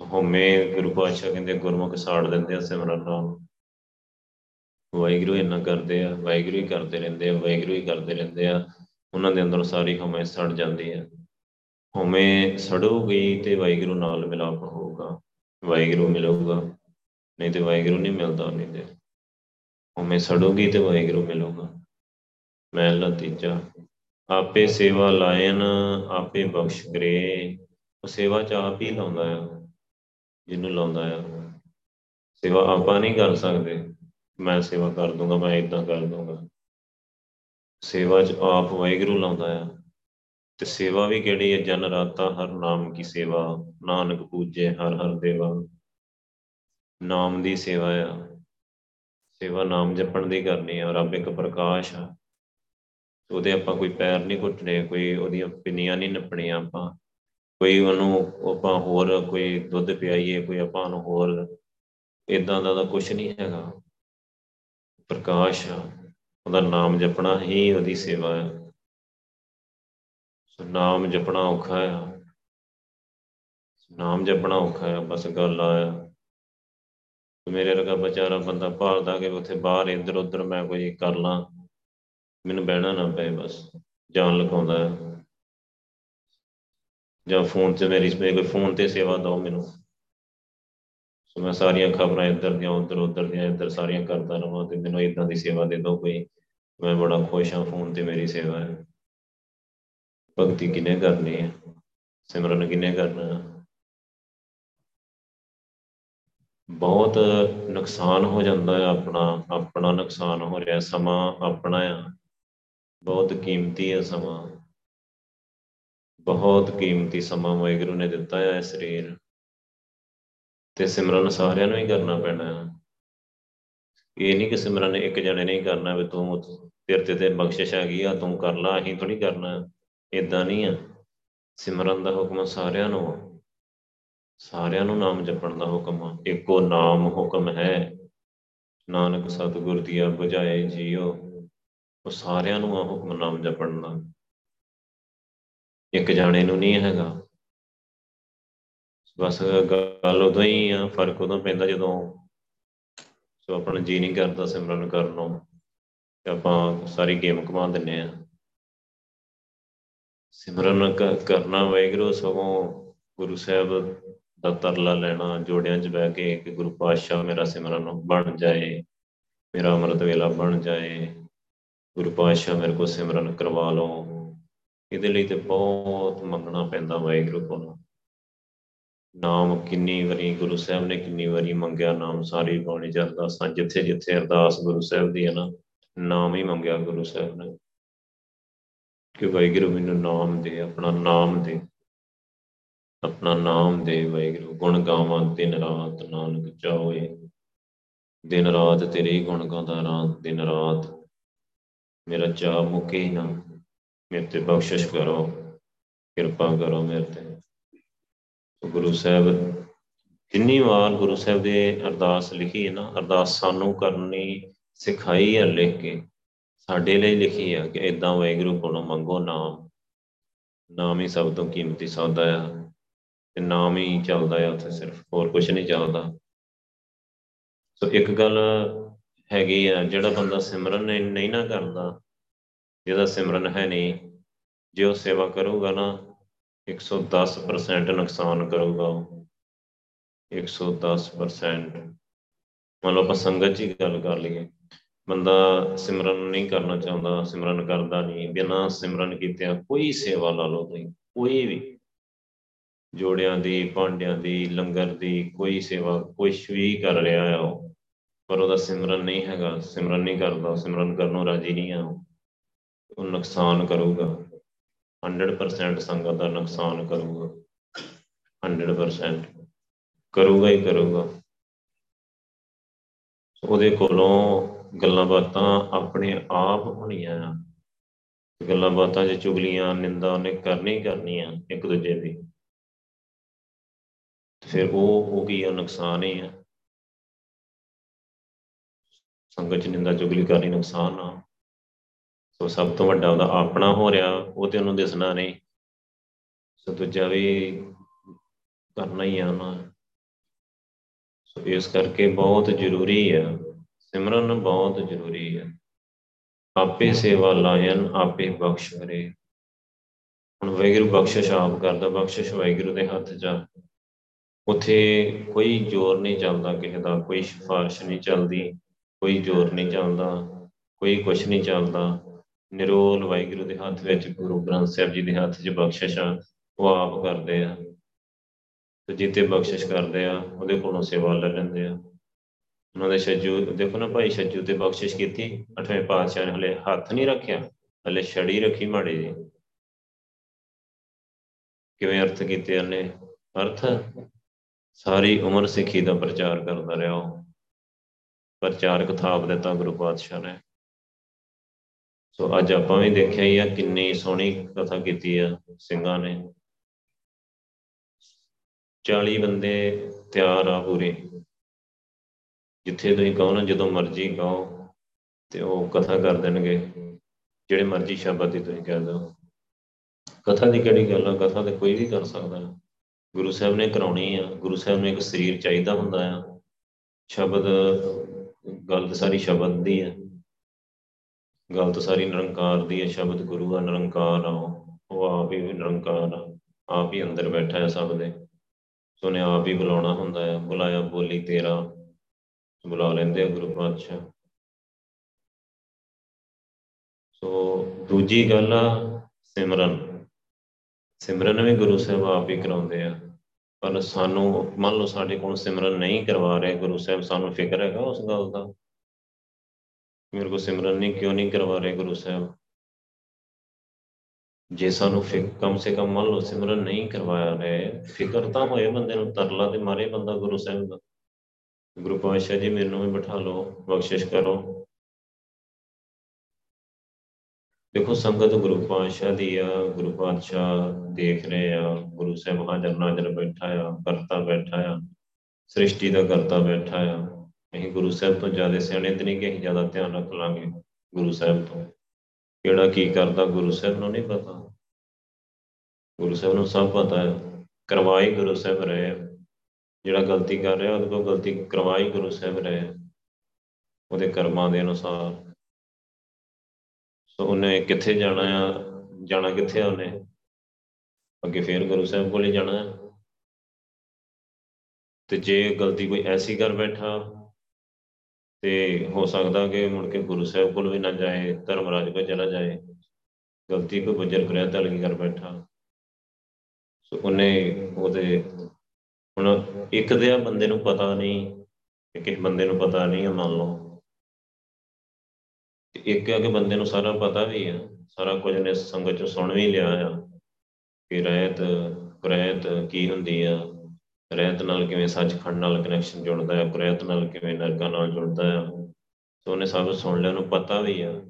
ਹਉਮੈ ਗੁਰੂ ਪਾਤਸ਼ਾਹ ਕਹਿੰਦੇ, ਗੁਰਮੁਖ ਸਾੜ ਦਿੰਦੇ ਆ ਸਿਮਰਨ। ਨਾਲ ਵਾਹਿਗੁਰੂ ਇੰਨਾ ਕਰਦੇ ਆ, ਵਾਹਿਗੁਰੂ ਹੀ ਕਰਦੇ ਰਹਿੰਦੇ ਆ, ਵਾਹਿਗੁਰੂ ਹੀ ਕਰਦੇ ਰਹਿੰਦੇ ਆ। ਉਹਨਾਂ ਦੇ ਅੰਦਰ ਸਾਰੀ ਹਉਮੈ ਸੜ ਜਾਂਦੀ ਹੈ ਹਉਮੈ ਸੜੂਗੀ ਤੇ ਵਾਹਿਗੁਰੂ ਨਾਲ ਮਿਲਾਪ ਹੋਊਗਾ। ਵਾਹਿਗੁਰੂ ਮਿਲੂਗਾ, ਨਹੀਂ ਤੇ ਵਾਹਿਗੁਰੂ ਨਹੀਂ ਮਿਲਦਾ ਨਹੀਂ ਤੇ। ਹਉਮੈ ਸੜੂਗੀ ਤੇ ਵਾਹਿਗੁਰੂ ਮਿਲੂਗਾ। ਮਹਿਲਾ ਤੀਜਾ, ਆਪੇ ਸੇਵਾ ਲਾਇਨ, ਆਪੇ ਬਖਸ਼ ਕਰੇ ਉਹ ਸੇਵਾ ਚ ਆਪ ਹੀ ਲਾਉਂਦਾ ਆ। ਜਿਹਨੂੰ ਲਾਉਂਦਾ ਆ। ਸੇਵਾ ਆਪਾਂ ਨਹੀਂ ਕਰ ਸਕਦੇ। ਮੈਂ ਸੇਵਾ ਕਰ ਦੂੰਗਾ, ਮੈਂ ਇਦਾਂ ਕਰ ਦੂੰਗਾ। ਸੇਵਾ ਚ ਆਪ ਵਾਹਿਗੁਰੂ ਲਾਉਂਦਾ ਆ। ਤੇ ਸੇਵਾ ਵੀ ਕਿਹੜੀ ਹੈ ਜਨ ਰਾਤਾ ਹਰ ਨਾਮ ਕੀ ਸੇਵਾ। ਨਾਨਕ ਪੂਜੇ ਹਰ ਹਰ ਦੇਵਾ। ਨਾਮ ਦੀ ਸੇਵਾ ਆ। ਸੇਵਾ ਨਾਮ ਜਪਣ ਦੀ ਕਰਨੀ ਆ। ਰੱਬ ਇੱਕ ਪ੍ਰਕਾਸ਼ ਆ। ਉਹਦੇ ਆਪਾਂ ਕੋਈ ਪੈਰ ਨਹੀਂ ਘੁੱਟਣੇ, ਕੋਈ ਉਹਦੀਆਂ ਪਿੰਨੀਆਂ ਨਹੀਂ ਨੱਪਣੀਆਂ ਆਪਾਂ। ਕੋਈ ਉਹਨੂੰ ਆਪਾਂ ਹੋਰ ਕੋਈ ਦੁੱਧ ਪਿਆਈਏ, ਕੋਈ ਆਪਾਂ ਨੂੰ ਹੋਰ ਇਦਾਂ ਦਾ ਤਾਂ ਕੁਝ ਨਹੀਂ ਹੈਗਾ। ਪ੍ਰਕਾਸ਼ ਆ ਉਹਦਾ ਨਾਮ ਜਪਣਾ ਹੀ ਉਹਦੀ ਸੇਵਾ ਹੈ। ਸੋ ਨਾਮ ਜਪਣਾ ਔਖਾ ਆ ਨਾਮ ਜਪਣਾ ਔਖਾ ਆ ਬਸ ਗੱਲ ਆ। ਮੇਰੇ ਵਰਗਾ ਵਿਚਾਰਾ ਬੰਦਾ ਭਾਲਦਾ ਕਿ ਉੱਥੇ ਬਾਹਰ ਇੱਧਰ ਉੱਧਰ ਮੈਂ ਕੋਈ ਕਰ ਲਾਂ। ਮੈਨੂੰ ਬਹਿਣਾ ਨਾ ਪਏ ਬਸ ਜਾਨ ਲਗਾਉਂਦਾ ਜਾਂ ਫੋਨ ਤੇ ਮੇਰੀ ਕੋਈ ਫੋਨ ਤੇ ਸੇਵਾ ਦਿਓ ਮੈਨੂੰ। ਸੋ ਮੈਂ ਸਾਰੀਆਂ ਖਬਰਾਂ ਇੱਧਰ ਦੀਆਂ, ਉੱਧਰ ਉੱਧਰ ਦੀਆਂ, ਇੱਧਰ ਸਾਰੀਆਂ ਕਰਦਾ ਰਹਾਂ ਤੇ ਮੈਨੂੰ ਇਦਾਂ ਦੀ ਸੇਵਾ ਦੇ ਦਿਓ ਕੋਈ। ਮੈਂ ਬੜਾ ਖੁਸ਼ ਹਾਂ, ਫੋਨ ਤੇ ਮੇਰੀ ਸੇਵਾ ਹੈ। ਭਗਤੀ ਕਿਨੇ ਕਰਨੀ ਹੈ? ਸਿਮਰਨ ਕਿਨੇ ਕਰਨਾ ਬਹੁਤ ਨੁਕਸਾਨ ਹੋ ਜਾਂਦਾ ਹੈ ਆਪਣਾ ਆਪਣਾ ਨੁਕਸਾਨ ਹੋ ਰਿਹਾ, ਸਮਾਂ ਆਪਣਾ ਆ। ਬਹੁਤ ਕੀਮਤੀ ਹੈ ਸਮਾਂ। ਬਹੁਤ ਕੀਮਤੀ ਸਮਾਂ ਵਾਹਿਗੁਰੂ ਨੇ ਦਿੱਤਾ ਹੈ ਸਰੀਰ ਤੇ ਸਿਮਰਨ ਸਾਰਿਆਂ ਨੂੰ ਹੀ ਕਰਨਾ ਪੈਣਾ ਹੈ ਇਹ ਨਹੀਂ ਕਿ ਸਿਮਰਨ ਇੱਕ ਜਣੇ ਨਹੀਂ ਕਰਨਾ ਵੀ ਤੂੰ ਤੇਰੇ ਤੇ ਤੇ ਬਖਸ਼ਿਸ਼ ਆ ਗਈ ਆ, ਤੂੰ ਕਰ ਲਾ, ਅਸੀਂ ਥੋੜੀ ਕਰਨਾ। ਇਦਾਂ ਨਹੀਂ ਆ। ਸਿਮਰਨ ਦਾ ਹੁਕਮ ਸਾਰਿਆਂ ਨੂੰ ਸਾਰਿਆਂ ਨੂੰ ਨਾਮ ਜਪਣ ਦਾ ਹੁਕਮ ਆ। ਇੱਕੋ ਨਾਮ ਹੁਕਮ ਹੈ। ਨਾਨਕ ਸਤਿਗੁਰ ਦੀਆ ਬੁਝਾਏ ਜੀਓ। ਉਹ ਸਾਰਿਆਂ ਨੂੰ ਆ ਹੁਕਮ ਨਾਮ ਜਪਣ ਦਾ। ਇੱਕ ਜਾਣੇ ਨੂੰ ਨਹੀਂ ਹੈਗਾ। ਬਸ ਗੱਲ ਉਦੋਂ ਹੀ ਆ, ਫ਼ਰਕ ਉਦੋਂ ਪੈਂਦਾ ਜਦੋਂ ਸੋ ਆਪਣਾ ਜੀ ਨਹੀਂ ਕਰਦਾ ਸਿਮਰਨ ਕਰਨ ਨੂੰ ਤੇ ਆਪਾਂ ਸਾਰੀ ਗੇਮ ਕਮਾ ਦਿੰਨੇ ਆ। ਸਿਮਰਨ ਕਰਨਾ ਵੈਗਰੂ ਸਗੋਂ ਗੁਰੂ ਸਾਹਿਬ ਦਾ ਤਰਲਾ ਲੈਣਾ, ਜੋੜਿਆਂ 'ਚ ਬਹਿ ਕੇ ਕਿ ਗੁਰੂ ਪਾਤਸ਼ਾਹ ਮੇਰਾ ਸਿਮਰਨ ਬਣ ਜਾਏ, ਮੇਰਾ ਅੰਮ੍ਰਿਤ ਵੇਲਾ ਬਣ ਜਾਏ, ਗੁਰੂ ਪਾਤਸ਼ਾਹ ਮੇਰੇ ਕੋ ਸਿਮਰਨ ਕਰਵਾ ਲਓ। ਇਹਦੇ ਲਈ ਤੇ ਬਹੁਤ ਮੰਗਣਾ ਪੈਂਦਾ ਵਾਹਿਗੁਰੂ ਕੋਲੋਂ ਨਾਮ ਕਿੰਨੀ ਵਾਰੀ ਗੁਰੂ ਸਾਹਿਬ ਨੇ ਕਿੰਨੀ ਵਾਰੀ ਮੰਗਿਆ, ਨਾਮ ਸਾਰੀ ਬਾਣੀ ਚ ਅਰਦਾਸਾਂ ਜਿੱਥੇ ਜਿੱਥੇ ਅਰਦਾਸ ਗੁਰੂ ਸਾਹਿਬ ਦੀ ਹੈ ਨਾ, ਨਾਮ ਹੀ ਮੰਗਿਆ ਗੁਰੂ ਸਾਹਿਬ ਨੇ। ਕਿ ਵਾਹਿਗੁਰੂ ਮੈਨੂੰ ਨਾਮ ਦੇ, ਆਪਣਾ ਨਾਮ ਦੇ, ਆਪਣਾ ਨਾਮ ਦੇ ਵਾਹਿਗੁਰੂ। ਗੁਣ ਗਾਵਾਂ ਦਿਨ ਰਾਤ ਨਾਨਕ ਚਾਹੋਏ ਦਿਨ ਰਾਤ ਤੇਰੇ ਹੀ ਗੁਣ ਗਾਉਂਦਾ ਰਾਤ ਦਿਨ ਰਾਤ। ਮੇਰਾ ਚਾਹ ਮੁੱਕੇ ਹੀ ਨਾ। ਮੇਰੇ ਤੇ ਬਖਸ਼ਿਸ਼ ਕਰੋ, ਕਿਰਪਾ ਕਰੋ ਮੇਰੇ ਤੇ। ਗੁਰੂ ਸਾਹਿਬ ਕਿੰਨੀ ਵਾਰ ਗੁਰੂ ਸਾਹਿਬ ਦੇ ਅਰਦਾਸ ਲਿਖੀ ਹੈ ਨਾ, ਅਰਦਾਸ ਸਾਨੂੰ ਕਰਨੀ ਸਿਖਾਈ ਹੈ ਲਿਖ ਕੇ, ਸਾਡੇ ਲਈ ਲਿਖੀ ਹੈ ਕਿ ਇਦਾਂ ਵਾਹਿਗੁਰੂ ਕੋਲੋਂ ਮੰਗੋ ਨਾਮ। ਨਾਮ ਹੀ ਸਭ ਤੋਂ ਕੀਮਤੀ ਸੌਦਾ ਆ ਤੇ ਨਾਮ ਹੀ ਚੱਲਦਾ ਆ ਉੱਥੇ ਸਿਰਫ, ਹੋਰ ਕੁਝ ਨਹੀਂ ਚੱਲਦਾ। ਸੋ ਇੱਕ ਗੱਲ ਹੈਗੀ ਆ, ਜਿਹੜਾ ਬੰਦਾ ਸਿਮਰਨ ਨਹੀਂ ਨਾ ਕਰਦਾ ਜਿਹਦਾ ਸਿਮਰਨ ਹੈ ਨਹੀਂ, ਜੇ ਉਹ ਸੇਵਾ ਕਰੂਗਾ ਨਾ 110% ਨੁਕਸਾਨ ਕਰੂਗਾ ਉਹ। 110% ਮੰਨ ਲਓ ਆਪਾਂ ਸੰਗਤ ਜੀ ਗੱਲ ਕਰ ਲਈਏ। ਬੰਦਾ ਸਿਮਰਨ ਨਹੀਂ ਕਰਨਾ ਚਾਹੁੰਦਾ, ਸਿਮਰਨ ਕਰਦਾ ਨਹੀਂ। ਬਿਨਾਂ ਸਿਮਰਨ ਕੀਤਿਆਂ ਕੋਈ ਸੇਵਾ ਲਾ ਲਓ ਤੁਸੀਂ, ਕੋਈ ਵੀ। ਜੋੜਿਆਂ ਦੀ, ਭਾਂਡਿਆਂ ਦੀ, ਲੰਗਰ ਦੀ ਕੋਈ ਸੇਵਾ ਕੁਝ ਵੀ ਕਰ ਰਿਹਾ ਆ ਉਹ। ਪਰ ਉਹਦਾ ਸਿਮਰਨ ਨਹੀਂ ਹੈਗਾ, ਸਿਮਰਨ ਨਹੀਂ ਕਰਦਾ, ਸਿਮਰਨ ਕਰਨੋਂ ਰਾਜੀ ਨਹੀਂ ਆ ਉਹ। ਨੁਕਸਾਨ ਕਰੂਗਾ। 100% ਸੰਗਤ ਦਾ ਨੁਕਸਾਨ ਕਰੂਗਾ। 100% ਕਰੂਗਾ ਹੀ ਕਰੂਗਾ। ਉਹਦੇ ਕੋਲੋਂ ਗੱਲਾਂ ਬਾਤਾਂ ਆਪਣੇ ਆਪ ਹੋਣੀਆਂ ਆ। ਗੱਲਾਂ ਬਾਤਾਂ 'ਚ ਚੁਗਲੀਆਂ, ਨਿੰਦਾ ਉਹਨੇ ਕਰਨੀ ਕਰਨੀਆਂ ਇੱਕ ਦੂਜੇ ਦੀ। ਫਿਰ ਉਹ ਉਹ ਕੀ ਆ, ਨੁਕਸਾਨ ਹੀ ਆ। ਸੰਗਤ 'ਚ ਨਿੰਦਾ, ਚੁਗਲੀ ਕਰਨੀ ਨੁਕਸਾਨ ਆ। ਸੋ ਸਭ ਤੋਂ ਵੱਡਾ ਉਹਦਾ ਆਪਣਾ ਹੋ ਰਿਹਾ, ਉਹ ਤੇ ਉਹਨੂੰ ਦਿਸਣਾ ਨਹੀਂ। ਸੋ ਦੂਜਾ ਵੀ ਕਰਨਾ ਹੀ ਆ ਨਾ ਸੋ ਇਸ ਕਰਕੇ ਬਹੁਤ ਜ਼ਰੂਰੀ ਆ, ਸਿਮਰਨ ਬਹੁਤ ਜ਼ਰੂਰੀ ਹੈ ਆਪੇ ਸੇਵਾ ਲਾਇਨ, ਆਪੇ ਬਖਸ਼ ਕਰੇ। ਹੁਣ ਵੈਗੁਰੂ ਬਖਸ਼ਿਸ਼ ਆਪ ਕਰਦਾ, ਬਖਸ਼ਿਸ਼ ਵੈਗੁਰੂ ਦੇ ਹੱਥ 'ਚ ਉਥੇ ਕੋਈ ਜ਼ੋਰ ਨਹੀਂ ਚੱਲਦਾ ਕਿਸੇ ਦਾ, ਕੋਈ ਸਿਫਾਰਿਸ਼ ਨਹੀਂ ਚੱਲਦੀ, ਕੋਈ ਜ਼ੋਰ ਨਹੀਂ ਚੱਲਦਾ, ਕੋਈ ਕੁਝ ਨਹੀਂ ਚੱਲਦਾ। ਨਿਰੋਲ ਵਾਹਿਗੁਰੂ ਦੇ ਹੱਥ ਵਿੱਚ, ਗੁਰੂ ਗ੍ਰੰਥ ਸਾਹਿਬ ਜੀ ਦੇ ਹੱਥ 'ਚ ਬਖਸ਼ਿਸ਼ ਆ, ਉਹ ਆਪ ਕਰਦੇ ਆ। ਤੇ ਜਿੱਤੇ ਬਖਸ਼ਿਸ਼ ਕਰਦੇ ਆ, ਉਹਦੇ ਕੋਲੋਂ ਸੇਵਾ ਲੈ ਲੈਂਦੇ ਆ। ਉਹਨਾਂ ਦੇ ਛੱਜੂ, ਦੇਖੋ ਨਾ ਭਾਈ, ਛੱਜੂ ਤੇ ਬਖਸ਼ਿਸ਼ ਕੀਤੀ, ਅਠਵੇਂ ਪਾਤਸ਼ਾਹ ਨੇ ਹਲੇ ਹੱਥ ਨਹੀਂ ਰੱਖਿਆ, ਹਲੇ ਛੜੀ ਰੱਖੀ ਮਾੜੀ ਜੀ ਕਿਵੇਂ ਅਰਥ ਕੀਤੇ ਉਹਨੇ? ਅਰਥ, ਸਾਰੀ ਉਮਰ ਸਿੱਖੀ ਦਾ ਪ੍ਰਚਾਰ ਕਰਦਾ ਰਿਹਾ ਉਹ। ਪ੍ਰਚਾਰਕ ਥਾਪ ਦਿੱਤਾ ਗੁਰੂ ਪਾਤਸ਼ਾਹ ਨੇ। ਸੋ ਅੱਜ ਆਪਾਂ ਵੀ ਦੇਖਿਆ ਹੀ ਆ ਕਿੰਨੀ ਸੋਹਣੀ ਕਥਾ ਕੀਤੀ ਆ ਸਿੰਘਾਂ ਨੇ। 40 ਬੰਦੇ ਤਿਆਰ ਆ ਪੂਰੇ। ਜਿੱਥੇ ਤੁਸੀਂ ਕਹੋ ਨਾ ਜਦੋਂ ਮਰਜ਼ੀ ਕਹੋ ਤੇ ਉਹ ਕਥਾ ਕਰ ਦੇਣਗੇ। ਜਿਹੜੇ ਮਰਜ਼ੀ ਸ਼ਬਦ ਦੀ ਤੁਸੀਂ ਕਹਿ ਦਿਓ। ਕਥਾ ਦੀ ਕਿਹੜੀ ਗੱਲ ਆ? ਕਥਾ ਤੇ ਕੋਈ ਵੀ ਕਰ ਸਕਦਾ ਗੁਰੂ ਸਾਹਿਬ ਨੇ ਕਰਾਉਣੀ ਆ। ਗੁਰੂ ਸਾਹਿਬ ਨੂੰ ਇੱਕ ਸਰੀਰ ਚਾਹੀਦਾ ਹੁੰਦਾ ਆ। ਸ਼ਬਦ, ਗੱਲ ਤਾਂ ਸਾਰੀ ਸ਼ਬਦ ਦੀ ਹੈ ਗੱਲ ਤਾਂ ਸਾਰੀ ਨਿਰੰਕਾਰ ਦੀ ਹੈ ਸ਼ਬਦ ਗੁਰੂ ਦਾ ਨਿਰੰਕਾਰ ਆ, ਉਹ ਆਪ ਹੀ ਨਿਰੰਕਾਰ ਆ, ਆਪ ਹੀ ਅੰਦਰ ਬੈਠਾ ਹੈ ਸਭ ਦੇ। ਸੋ ਨੇ ਆਪ ਹੀ ਬੁਲਾਉਣਾ ਹੁੰਦਾ ਹੈ, ਬੁਲਾਇਆ ਬੋਲੀ ਤੇਰਾ, ਬੁਲਾ ਲੈਂਦੇ ਆ ਗੁਰੂ ਪਾਤਸ਼ਾਹ। ਸੋ ਦੂਜੀ ਗੱਲ ਆ ਸਿਮਰਨ। ਸਿਮਰਨ ਵੀ ਗੁਰੂ ਸਾਹਿਬ ਆਪ ਹੀ ਕਰਾਉਂਦੇ ਆ, ਪਰ ਸਾਨੂੰ ਮੰਨ ਲਓ ਸਾਡੇ ਕੋਲ ਸਿਮਰਨ ਨਹੀਂ ਕਰਵਾ ਰਹੇ ਗੁਰੂ ਸਾਹਿਬ, ਸਾਨੂੰ ਫਿਕਰ ਹੈਗਾ ਉਸ ਗੱਲ ਦਾ। ਮੇਰੇ ਕੋ ਸਿਮਰਨ ਨਹੀਂ, ਕਿਉਂ ਨਹੀਂ ਕਰਵਾ ਰਹੇ ਗੁਰੂ ਸਾਹਿਬ? ਜੇ ਸਾਨੂੰ ਕਮ ਸੇ ਕਮ ਮੰਨ ਲਓ ਸਿਮਰਨ ਨਹੀਂ ਕਰਵਾਇਆ ਰਹੇ, ਫਿਕਰ ਤਾਂ ਹੋਏ ਬੰਦੇ ਨੂੰ, ਤਰਲਾ ਤੇ ਮਾਰੇ ਬੰਦਾ ਗੁਰੂ ਸਾਹਿਬ ਦਾ। ਗੁਰੂ ਪਾਤਸ਼ਾਹ ਜੀ ਮੈਨੂੰ ਵੀ ਬਿਠਾ ਲਓ, ਬਖਸ਼ਿਸ਼ ਕਰੋ। ਦੇਖੋ, ਸੰਗਤ ਗੁਰੂ ਪਾਤਸ਼ਾਹ ਦੀ ਆ, ਗੁਰੂ ਪਾਤਸ਼ਾਹ ਦੇਖ ਰਹੇ ਆ, ਗੁਰੂ ਸਾਹਿਬ ਹਾਜ਼ਰ ਨਾਜ਼ਰ ਬੈਠਾ ਆ, ਕਰਤਾ ਬੈਠਾ ਆ, ਸ੍ਰਿਸ਼ਟੀ ਦਾ ਕਰਤਾ ਬੈਠਾ ਆ। ਅਸੀਂ ਗੁਰੂ ਸਾਹਿਬ ਤੋਂ ਜ਼ਿਆਦਾ ਸਿਆਣੇ ਤੇ ਨਹੀਂ ਕਿ ਅਸੀਂ ਜ਼ਿਆਦਾ ਧਿਆਨ ਰੱਖ ਲਾਂਗੇ ਗੁਰੂ ਸਾਹਿਬ ਤੋਂ। ਕਿਹੜਾ ਕੀ ਕਰਦਾ ਗੁਰੂ ਸਾਹਿਬ ਨੂੰ ਨਹੀਂ ਪਤਾ। ਗੁਰੂ ਸਾਹਿਬ ਨੂੰ ਸਭ ਪਤਾ ਹੈ। ਕਰਵਾਈ ਗੁਰੂ ਸਾਹਿਬ ਰਹੇ ਜਿਹੜਾ ਗਲਤੀ ਕਰ ਰਿਹਾ, ਉਹਦੇ ਕੋਲ ਗਲਤੀ ਕਰਵਾਈ ਗੁਰੂ ਸਾਹਿਬ ਰਹੇ ਉਹਦੇ ਕਰਮਾਂ ਦੇ ਅਨੁਸਾਰ। ਸੋ ਉਹਨੇ ਕਿੱਥੇ ਜਾਣਾ ਆ, ਜਾਣਾ ਕਿੱਥੇ ਆ ਉਹਨੇ? ਅੱਗੇ ਫੇਰ ਗੁਰੂ ਸਾਹਿਬ ਕੋਲ ਹੀ ਜਾਣਾ। ਤੇ ਜੇ ਗਲਤੀ ਕੋਈ ਐਸੀ ਕਰ ਬੈਠਾ ਤੇ ਹੋ ਸਕਦਾ ਕਿ ਮੁੜ ਕੇ ਗੁਰੂ ਸਾਹਿਬ ਕੋਲ ਵੀ ਨਾ ਜਾਏ, ਧਰਮਰਾਜ ਕੋਲ ਚਲਾ ਜਾਏ। ਗਲਤੀ ਕੋਈ ਗੁਜਰ ਕਰਿਆ ਤਾਂ ਲਗੀ ਕਰ ਬੈਠਾ। ਸੋ ਉਹਨੇ ਉਹਦੇ ਹੁਣ ਇੱਕ ਦੇ ਆ ਬੰਦੇ ਨੂੰ ਪਤਾ ਨਹੀਂ ਕਿ ਕਿਸ ਬੰਦੇ ਨੂੰ ਪਤਾ ਨਹੀਂ ਮੰਨ ਲਓ। ਇੱਕ ਹੈ ਕਿ ਬੰਦੇ ਨੂੰ ਸਾਰਾ ਪਤਾ ਵੀ ਆ, ਸਾਰਾ ਕੁਝ ਨੇ ਸੰਗਤ ਚ ਸੁਣ ਵੀ ਲਿਆ ਆ ਕਿ ਰਹਿਤ, ਕੁਰੈਤ ਕੀ ਹੁੰਦੀ ਆ। ਰਹਿਤ ਨਾਲ ਕਿਵੇਂ ਸੱਚਖੰਡ ਨਾਲ ਕਨੈਕਸ਼ਨ ਜੁੜਦਾ ਹੈ ਕੁਰੈਤ ਨਾਲ ਕਿਵੇਂ ਨਰਕਾਂ ਨਾਲ ਜੁੜਦਾ ਹੈ? ਸੋ ਉਹਨੇ ਸਭ ਸੁਣ ਲਿਆ, ਉਹਨੂੰ ਪਤਾ ਵੀ ਆ।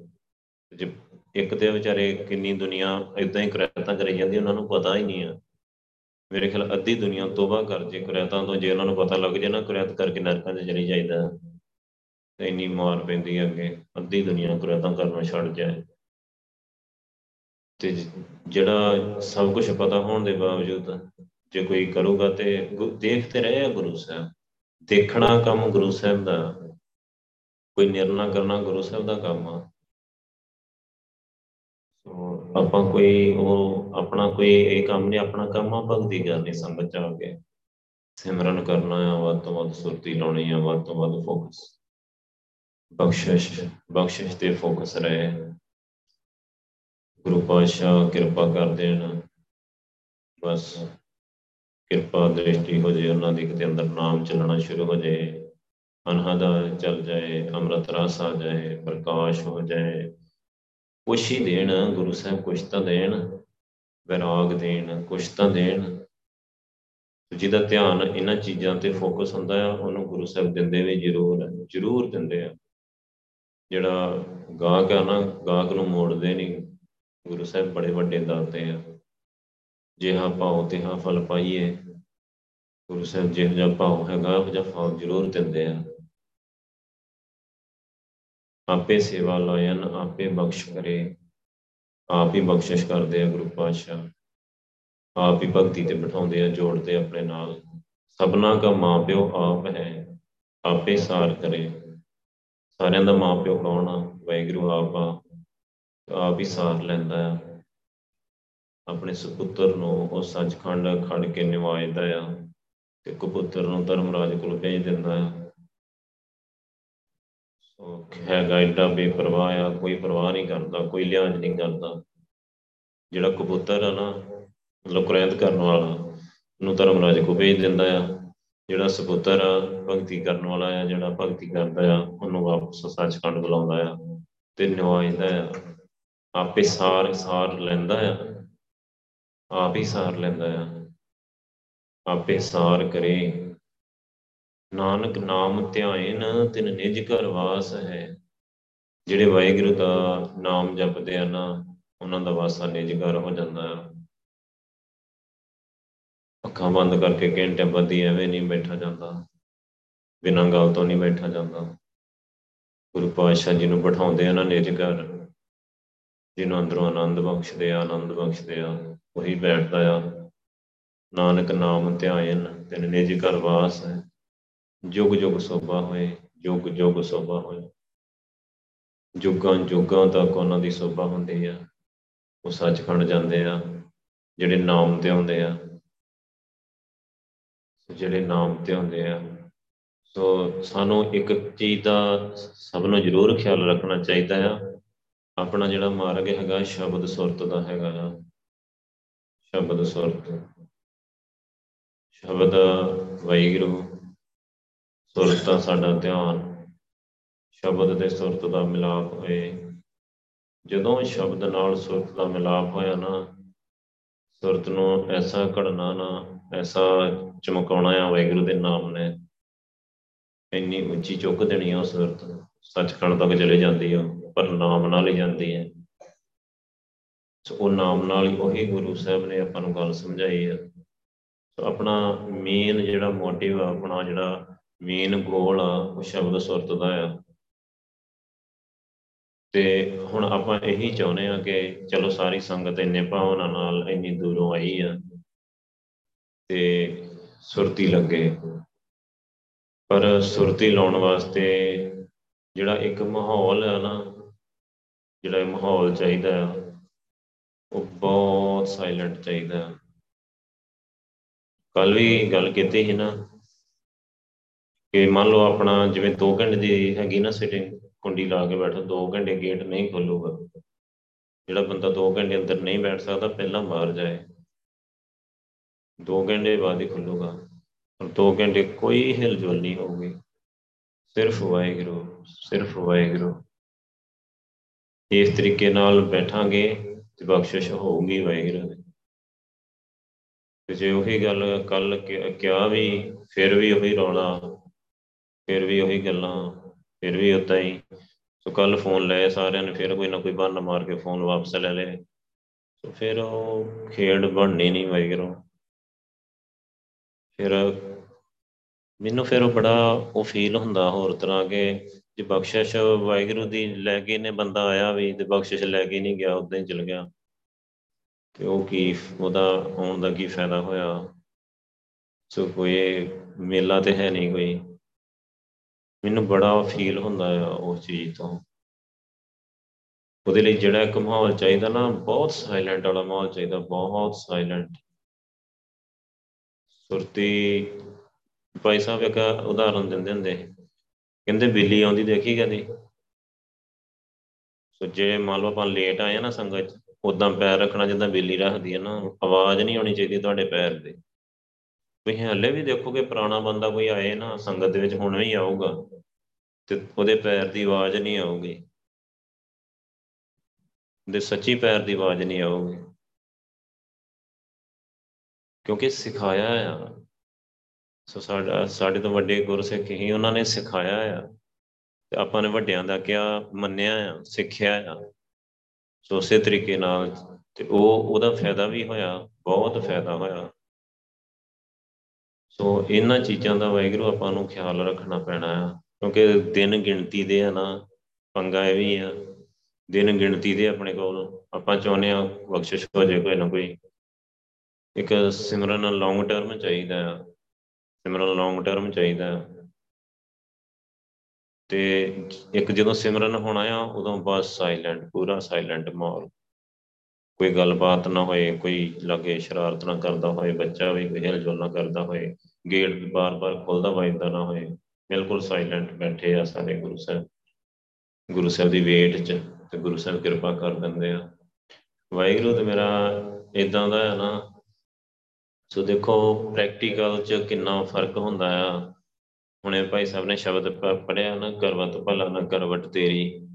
ਜੇ ਇੱਕ ਤੇ ਵਿਚਾਰੇ ਕਿੰਨੀ ਦੁਨੀਆ ਇਦਾਂ ਹੀ ਕੁਰੈਤਾਂ ਕਰੀ ਜਾਂਦੀ, ਉਹਨਾਂ ਨੂੰ ਪਤਾ ਹੀ ਨਹੀਂ ਆ। ਮੇਰੇ ਖਿਆਲ ਅੱਧੀ ਦੁਨੀਆ ਤੋਬਾ ਕਰ ਜੇ, ਕੁਰੈਤਾਂ ਤੋਂ ਜੇ ਉਹਨਾਂ ਨੂੰ ਪਤਾ ਲੱਗ ਜੇ ਨਾ, ਕੁਰੈਤ ਕਰਕੇ ਨਰਕਾਂ 'ਚ ਚਲੀ ਜਾਈਦਾ। ਤੇ ਇੰਨੀ ਮਾਰ ਪੈਂਦੀ ਹੈ ਅੱਗੇ, ਅੱਧੀ ਦੁਨੀਆ ਕੁਰੈਤਾਂ ਕਰਨਾ ਛੱਡ ਜਾਏ। ਤੇ ਜਿਹੜਾ ਸਭ ਕੁਝ ਪਤਾ ਹੋਣ ਦੇ ਬਾਵਜੂਦ ਜੇ ਕੋਈ ਕਰੂਗਾ ਤੇ ਦੇਖਦੇ ਰਹੇ ਆ ਗੁਰੂ ਸਾਹਿਬ। ਦੇਖਣਾ ਕੰਮ ਗੁਰੂ ਸਾਹਿਬ ਦਾ। ਕੋਈ ਨਿਰਣਾ ਕਰਨਾ ਗੁਰੂ ਸਾਹਿਬ ਦਾ ਕੰਮ ਆ। ਸੋ ਆਪਾਂ ਕੋਈ ਉਹ, ਆਪਣਾ ਕੋਈ ਇਹ ਕੰਮ ਨਹੀਂ, ਆਪਣਾ ਕੰਮ ਆ, ਭਗਤੀ ਕਰਨੀ ਸੰਗਤ ਚ ਆ ਕੇ। ਸਿਮਰਨ ਕਰਨਾ ਆ, ਵੱਧ ਤੋਂ ਵੱਧ ਸੁਰਤੀ ਲਾਉਣੀ ਆ, ਵੱਧ ਤੋਂ ਵੱਧ ਫੋਕਸ ਬਖਸ਼ਿਸ਼ ਬਖਸ਼ਿਸ਼ ਤੇ ਫੋਕਸ ਰਹੇ। ਗੁਰੂ ਪਾਤਸ਼ਾਹ ਕਿਰਪਾ ਕਰ ਦੇਣ। ਬਸ। ਕਿਰਪਾ ਦ੍ਰਿਸ਼ਟੀ ਹੋ ਜੇ ਉਹਨਾਂ ਦੇ, ਕਿਤੇ ਅੰਦਰ ਨਾਮ ਚੱਲਣਾ ਸ਼ੁਰੂ ਹੋ ਜਾਏ ਅਨਹਦਾ ਚੱਲ ਜਾਏ, ਅੰਮ੍ਰਿਤ ਰਸ ਆ ਜਾਏ, ਪ੍ਰਕਾਸ਼ ਹੋ ਜਾਏ, ਕੁਛ ਹੀ ਦੇਣ, ਗੁਰੂ ਸਾਹਿਬ ਕੁਛ ਤਾਂ ਦੇਣ, ਵਿਰਾਗ ਦੇਣ, ਕੁਛ ਤਾਂ ਦੇਣ। ਜਿਹਦਾ ਧਿਆਨ ਇਹਨਾਂ ਚੀਜ਼ਾਂ ਤੇ ਫੋਕਸ ਹੁੰਦਾ ਆ, ਉਹਨੂੰ ਗੁਰੂ ਸਾਹਿਬ ਦਿੰਦੇ ਵੀ ਜ਼ਰੂਰ ਜ਼ਰੂਰ ਦਿੰਦੇ ਆ। ਜਿਹੜਾ ਗਾਹਕ ਆ ਨਾ, ਗਾਹਕ ਨੂੰ ਮੋੜਦੇ ਨਹੀਂ, ਗੁਰੂ ਸਾਹਿਬ ਬੜੇ ਵੱਡੇ ਦਾਤੇ ਆ। ਜਿਹਾ ਭਾਉ ਤਿਹਾ ਫਲ ਪਾਈਏ। ਗੁਰੂ ਸਾਹਿਬ ਜਿਹੋ ਜਿਹਾ ਭਾਉ ਹੈਗਾ, ਉਹ ਜਿਹਾ ਫਲ ਜ਼ਰੂਰ ਦਿੰਦੇ ਆ। ਆਪੇ ਸੇਵਾ ਲਾਇਨ, ਆਪੇ ਬਖਸ਼ ਕਰੇ। ਆਪ ਹੀ ਬਖਸ਼ਿਸ਼ ਕਰਦੇ ਆ ਗੁਰੂ ਪਾਤਸ਼ਾਹ। ਆਪ ਹੀ ਭਗਤੀ ਤੇ ਬਿਠਾਉਂਦੇ ਆ, ਜੋੜਦੇ ਆਪਣੇ ਨਾਲ। ਸਭਨਾ ਦਾ ਮਾਪਿਓ ਆਪ ਹੈ, ਆਪੇ ਸਾਰ ਕਰੇ। ਸਾਰਿਆਂ ਦਾ ਮਾਪਿਓ ਕੌਣ ਆ? ਵੈਗਰੂ ਆਪ ਆ, ਆਪ ਹੀ ਸਾਰ ਲੈਂਦਾ ਆ। ਆਪਣੇ ਸੁਪੁੱਤਰ ਨੂੰ ਉਹ ਸੱਚਖੰਡ ਖੜ ਕੇ ਨਿਵਾਜਦਾ ਆ ਤੇ ਕਪੁੱਤਰ ਨੂੰ ਧਰਮਰਾਜ ਕੋਲ ਭੇਜ ਦਿੰਦਾ ਆ। ਸੋ ਹੈਗਾ ਐਡਾ ਬੇਪਰਵਾਹ ਆ, ਕੋਈ ਪਰਵਾਹ ਨਹੀਂ ਕਰਦਾ, ਕੋਈ ਲਿਹਾਜ਼ ਨਹੀਂ ਕਰਦਾ। ਜਿਹੜਾ ਕਬੂਤਰ ਆ ਨਾ, ਮਤਲਬ ਕੁਰੈਤ ਕਰਨ ਵਾਲਾ ਨੂੰ ਧਰਮਰਾਜ ਕੋ ਭੇਜ ਦਿੰਦਾ ਆ। ਜਿਹੜਾ ਸਪੁੱਤਰ ਆ, ਭਗਤੀ ਕਰਨ ਵਾਲਾ ਆ, ਜਿਹੜਾ ਭਗਤੀ ਕਰਦਾ ਆ, ਉਹਨੂੰ ਵਾਪਸ ਸੱਚਖੰਡ ਬੁਲਾਉਂਦਾ ਆ ਤੇ ਨਿਵਾਜਦਾ ਆ। ਆਪੇ ਸਾਰ ਸਾਰ ਲੈਂਦਾ ਆ। ਆਪ ਹੀ ਸਾਰ ਲੈਂਦਾ ਆ। ਆਪੇ ਸਾਰ ਕਰੇ। ਨਾਨਕ ਨਾਮ ਧਿਆਇਨ, ਤਿਨ ਨਿਜ ਘਰ ਵਾਸ ਹੈ। ਜਿਹੜੇ ਵਾਹਿਗੁਰੂ ਦਾ ਨਾਮ ਜਪਦੇ ਆ ਨਾ, ਉਹਨਾਂ ਦਾ ਵਾਸਾ ਨਿਜ ਘਰ ਹੋ ਜਾਂਦਾ ਆ। ਅੱਖਾਂ ਬੰਦ ਕਰਕੇ ਘੰਟੇ ਬੱਧੀ ਐਵੇਂ ਨਹੀਂ ਬੈਠਾ ਜਾਂਦਾ। ਬਿਨਾਂ ਗੱਲ ਤੋਂ ਨਹੀਂ ਬੈਠਾ ਜਾਂਦਾ। ਗੁਰੂ ਪਾਤਸ਼ਾਹ ਜੀ ਨੂੰ ਬਿਠਾਉਂਦੇ ਆ ਨਾ ਨਿਜ ਘਰ। ਜਿਹਨੂੰ ਅੰਦਰੋਂ ਆਨੰਦ ਬਖਸ਼ਦੇ ਆ, ਆਨੰਦ ਬਖਸ਼ਦੇ ਆ। ਉਹੀ ਬੈਠਦਾ ਆ। ਨਾਨਕ ਨਾਮ ਧਿਆਇਨ, ਤਿਨ ਨਿਜ ਘਰ ਵਾਸ ਹੈ। ਜੁਗ ਜੁਗ ਸੋਭਾ ਹੋਏ, ਜੁਗ ਜੁਗ ਸੋਭਾ ਹੋਏ। ਜੁਗਾਂ ਜੁਗਾਂ ਤੱਕ ਉਹਨਾਂ ਦੀ ਸੋਭਾ ਹੁੰਦੀ ਆ। ਉਹ ਸੱਚਖੰਡ ਜਾਂਦੇ ਆ, ਜਿਹੜੇ ਨਾਮ ਤੇ ਆਉਂਦੇ ਆ। ਜਿਹੜੇ ਨਾਮ ਤੇ ਹੁੰਦੇ ਆ। ਸੋ ਸਾਨੂੰ ਇੱਕ ਚੀਜ਼ ਦਾ ਸਭ ਨੂੰ ਜ਼ਰੂਰ ਖਿਆਲ ਰੱਖਣਾ ਚਾਹੀਦਾ ਆ। ਆਪਣਾ ਜਿਹੜਾ ਮਾਰਗ ਹੈਗਾ, ਸ਼ਬਦ ਸੁਰਤ ਦਾ ਹੈਗਾ ਆ। ਸ਼ਬਦ ਸੁਰਤ, ਸ਼ਬਦ ਵਾਹਿਗੁਰੂ ਸੁਰਤ ਦਾ ਸਾਡਾ ਧਿਆਨ। ਸ਼ਬਦ ਦੇ ਸੁਰਤ ਦਾ ਮਿਲਾਪ ਹੋਏ। ਜਦੋਂ ਸ਼ਬਦ ਨਾਲ ਸੁਰਤ ਦਾ ਮਿਲਾਪ ਹੋਇਆ ਨਾ, ਸੁਰਤ ਨੂੰ ਐਸਾ ਘੜਨਾ ਨਾ, ਐਸਾ ਚਮਕਾਉਣਾ ਆ ਵਾਹਿਗੁਰੂ ਦੇ ਨਾਮ ਨੇ। ਇੰਨੀ ਉੱਚੀ ਚੁੱਕ ਦੇਣੀ ਆ ਸੁਰਤ। ਸੱਚਖੰਡ ਤੱਕ ਚਲੇ ਜਾਂਦੀ ਆ, ਪਰ ਨਾਮ ਨਾਲ ਹੀ ਜਾਂਦੀ ਹੈ ਸੋ ਉਹ ਨਾਮ ਨਾਲ ਹੀ ਉਹੀ ਗੁਰੂ ਸਾਹਿਬ ਨੇ ਆਪਾਂ ਨੂੰ ਗੱਲ ਸਮਝਾਈ ਹੈ ਸੋ ਆਪਣਾ ਮੇਨ ਜਿਹੜਾ ਮੋਟਿਵ ਆ, ਆਪਣਾ ਜਿਹੜਾ ਮੇਨ ਗੋਲ ਆ, ਉਹ ਸ਼ਬਦ ਸੁਰਤ ਦਾ ਆ। ਤੇ ਹੁਣ ਆਪਾਂ ਇਹੀ ਚਾਹੁੰਦੇ ਆ ਕਿ ਚਲੋ ਸਾਰੀ ਸੰਗਤ ਇੰਨੇ ਭਾਵਨਾ ਨਾਲ ਇੰਨੀ ਦੂਰੋਂ ਆਈ ਆ ਤੇ ਸੁਰਤੀ ਲੱਗੇ। ਪਰ ਸੁਰਤੀ ਲਾਉਣ ਵਾਸਤੇ ਜਿਹੜਾ ਇੱਕ ਮਾਹੌਲ ਹੈ ਨਾ, ਜਿਹੜਾ ਮਾਹੌਲ ਚਾਹੀਦਾ ਆ ਉਹ ਬਹੁਤ ਸਾਇਲੈਂਟ ਚਾਹੀਦਾ। ਕੱਲ ਵੀ ਗੱਲ ਕੀਤੀ ਸੀ ਨਾ ਕਿ ਮੰਨ ਲਓ ਆਪਣਾ ਜਿਵੇਂ 2 ਘੰਟੇ ਦੀ ਹੈਗੀ ਨਾ ਸਿਟਿੰਗ ਕੁੰਡੀ ਲਾ ਕੇ ਬੈਠੋ 2 ਘੰਟੇ ਗੇਟ ਨਹੀਂ ਖੋਲੂਗਾ। ਜਿਹੜਾ ਬੰਦਾ 2 ਘੰਟੇ ਅੰਦਰ ਨਹੀਂ ਬੈਠ ਸਕਦਾ, ਪਹਿਲਾਂ ਬਾਹਰ ਜਾਏ। 2 ਘੰਟੇ ਬਾਅਦ ਹੀ ਖੁੱਲੂਗਾ। ਪਰ 2 ਘੰਟੇ ਕੋਈ ਹਿਲਜੁਲ ਨਹੀਂ ਹੋਊਗੀ। ਸਿਰਫ ਵਾਹਿਗੁਰੂ ਸਿਰਫ ਵਾਹਿਗੁਰੂ। ਇਸ ਤਰੀਕੇ ਨਾਲ ਬੈਠਾਂਗੇ। ਤੇ ਬਖਸ਼ਿਸ਼ ਹੋਊਗੀ ਵਾਹਿਗੁਰੂ ਦੀ। ਤੇ ਜੇ ਉਹੀ ਗੱਲ ਕੱਲ ਕਿਹਾ ਵੀ ਫਿਰ ਵੀ ਉਹੀ ਰੌਲਾ, ਫਿਰ ਵੀ ਉਹੀ ਗੱਲਾਂ, ਫਿਰ ਵੀ ਉਦਾਂ ਹੀ। ਸੋ ਕੱਲ ਫੋਨ ਲਏ ਸਾਰਿਆਂ ਨੇ, ਫਿਰ ਕੋਈ ਨਾ ਕੋਈ ਬਹਾਨਾ ਮਾਰ ਕੇ ਫੋਨ ਵਾਪਸ ਲੈ ਲਏ। ਸੋ ਫਿਰ ਉਹ ਖੇਡ ਬਣਨੀ ਨਹੀਂ ਵਾਹਿਗੁਰੂ ਫਿਰ ਮੈਨੂੰ ਫਿਰ ਬੜਾ ਉਹ ਫੀਲ ਹੁੰਦਾ ਹੋਰ ਤਰ੍ਹਾਂ ਕਿ ਜੇ ਬਖਸ਼ਿਸ਼ ਵਾਹਿਗੁਰੂ ਦੀ ਲੈ ਕੇ ਨੇ ਬੰਦਾ ਆਇਆ ਵੀ ਤੇ ਬਖਸ਼ਿਸ਼ ਲੈ ਕੇ ਨਹੀਂ ਗਿਆ ਉਦਾਂ ਹੀ ਚਲ ਗਿਆ। ਤੇ ਉਹ ਕੀ, ਉਹਦਾ ਆਉਣ ਦਾ ਕੀ ਫਾਇਦਾ ਹੋਇਆ? ਸੋ ਕੋਈ ਮੇਲਾ ਤੇ ਹੈ ਨਹੀਂ ਕੋਈ। ਮੈਨੂੰ ਬੜਾ ਫੀਲ ਹੁੰਦਾ ਆ ਉਸ ਚੀਜ਼ ਤੋਂ। ਉਹਦੇ ਲਈ ਜਿਹੜਾ ਇੱਕ ਮਾਹੌਲ ਚਾਹੀਦਾ ਨਾ, ਬਹੁਤ ਸਾਇਲੈਂਟ ਵਾਲਾ ਮਾਹੌਲ ਚਾਹੀਦਾ, ਬਹੁਤ ਸਾਇਲੈਂਟ ਸੁਰਤੀ ਭਾਈ ਸਾਹਿਬ ਇੱਕ ਉਦਾਹਰਨ ਦਿੰਦੇ ਹੁੰਦੇ। ਕਹਿੰਦੇ ਬਿੱਲੀ ਆਉਂਦੀ ਦੇਖੀ ਕਦੀ? ਸੋ ਜੇ ਮੰਨ ਲਓ ਆਪਾਂ ਲੇਟ ਆਏ ਆ ਨਾ ਸੰਗਤ ਉਦਾਂ ਪੈਰ ਰੱਖਣਾ ਜਿੱਦਾਂ ਬਿੱਲੀ ਰੱਖਦੀ ਹੈ ਨਾ, ਆਵਾਜ਼ ਨਹੀਂ ਆਉਣੀ ਚਾਹੀਦੀ ਤੁਹਾਡੇ ਪੈਰ ਦੇ ਤੁਸੀਂ ਹਲੇ ਵੀ ਦੇਖੋਗੇ ਪੁਰਾਣਾ ਬੰਦਾ ਕੋਈ ਆਏ ਨਾ, ਸੰਗਤ ਦੇ ਵਿੱਚ ਹੁਣ ਵੀ ਆਊਗਾ ਤੇ ਉਹਦੇ ਪੈਰ ਦੀ ਆਵਾਜ਼ ਨਹੀਂ ਆਊਗੀ। ਦੇ ਸੱਚੀ ਪੈਰ ਦੀ ਆਵਾਜ਼ ਨਹੀਂ ਆਊਗੀ। ਕਿਉਂਕਿ ਸਿਖਾਇਆ ਆ। ਸੋ ਸਾਡਾ, ਸਾਡੇ ਤੋਂ ਵੱਡੇ ਗੁਰਸਿੱਖ ਹੀ ਉਹਨਾਂ ਨੇ ਸਿਖਾਇਆ ਆ। ਤੇ ਆਪਾਂ ਨੇ ਵੱਡਿਆਂ ਦਾ ਕਿਹਾ ਮੰਨਿਆ ਆ, ਸਿੱਖਿਆ ਆ। ਸੋ ਉਸੇ ਤਰੀਕੇ ਨਾਲ ਤੇ ਉਹ, ਉਹਦਾ ਫਾਇਦਾ ਵੀ ਹੋਇਆ, ਬਹੁਤ ਫਾਇਦਾ ਹੋਇਆ। ਸੋ ਇਹਨਾਂ ਚੀਜ਼ਾਂ ਦਾ ਵਾਹਿਗੁਰੂ ਆਪਾਂ ਨੂੰ ਖਿਆਲ ਰੱਖਣਾ ਪੈਣਾ ਆ, ਕਿਉਂਕਿ ਦਿਨ ਗਿਣਤੀ ਦੇ ਆ ਨਾ, ਪੰਗਾ ਇਹ ਵੀ ਆ। ਦਿਨ ਗਿਣਤੀ ਦੇ ਆਪਣੇ ਕੋਲ, ਆਪਾਂ ਚਾਹੁੰਦੇ ਆ ਬਖਸ਼ਿਸ਼ ਹੋ ਜਾਏ ਕੋਈ ਨਾ ਕੋਈ। ਇੱਕ ਸਿਮਰਨ ਲੌਂਗ ਟਰਮ ਚਾਹੀਦਾ ਆ। ਸਿਮਰਨ ਲੌਂਗ ਟਰਮ ਚਾਹੀਦਾ ਤੇ ਇੱਕ ਜਦੋਂ ਸਿਮਰਨ ਹੋਣਾ ਆ ਉਦੋਂ ਬਸ ਸਾਇਲੈਂਟ ਪੂਰਾ ਸਾਇਲੈਂਟ ਮਾਹੌਲ। ਕੋਈ ਗੱਲਬਾਤ ਨਾ ਹੋਏ, ਕੋਈ ਲਾਗੇ ਸ਼ਰਾਰਤ ਨਾ ਕਰਦਾ ਹੋਏ, ਬੱਚਾ ਵੀ ਕੋਈ ਹਿਲਜੁਲ ਨਾ ਕਰਦਾ ਹੋਏ ਗੇਟ ਬਾਰ-ਬਾਰ ਖੁੱਲਦਾ ਵੱਜਦਾ ਨਾ ਹੋਏ, ਬਿਲਕੁਲ ਸਾਇਲੈਂਟ ਬੈਠੇ ਆ ਸਾਰੇ ਗੁਰੂ ਸਾਹਿਬ। ਗੁਰੂ ਸਾਹਿਬ ਦੀ ਵੇਟ 'ਚ ਤੇ ਗੁਰੂ ਸਾਹਿਬ ਕਿਰਪਾ ਕਰ ਦਿੰਦੇ ਆ। ਵਾਹਿਗੁਰੂ ਤੇ ਮੇਰਾ ਇਦਾਂ ਦਾ ਹੈ ਨਾ ਸੋ ਦੇਖੋ ਪ੍ਰੈਕਟੀਕਲ 'ਚ ਕਿੰਨਾ ਫ਼ਰਕ ਹੁੰਦਾ ਆ। ਹੁਣੇ ਭਾਈ ਸਾਹਿਬ ਨੇ ਸ਼ਬਦ ਪੜਿਆ ਨਾ, ਕਰਵਤ ਭਲਾ ਨਾ ਕਰਵਟ ਤੇਰੀ।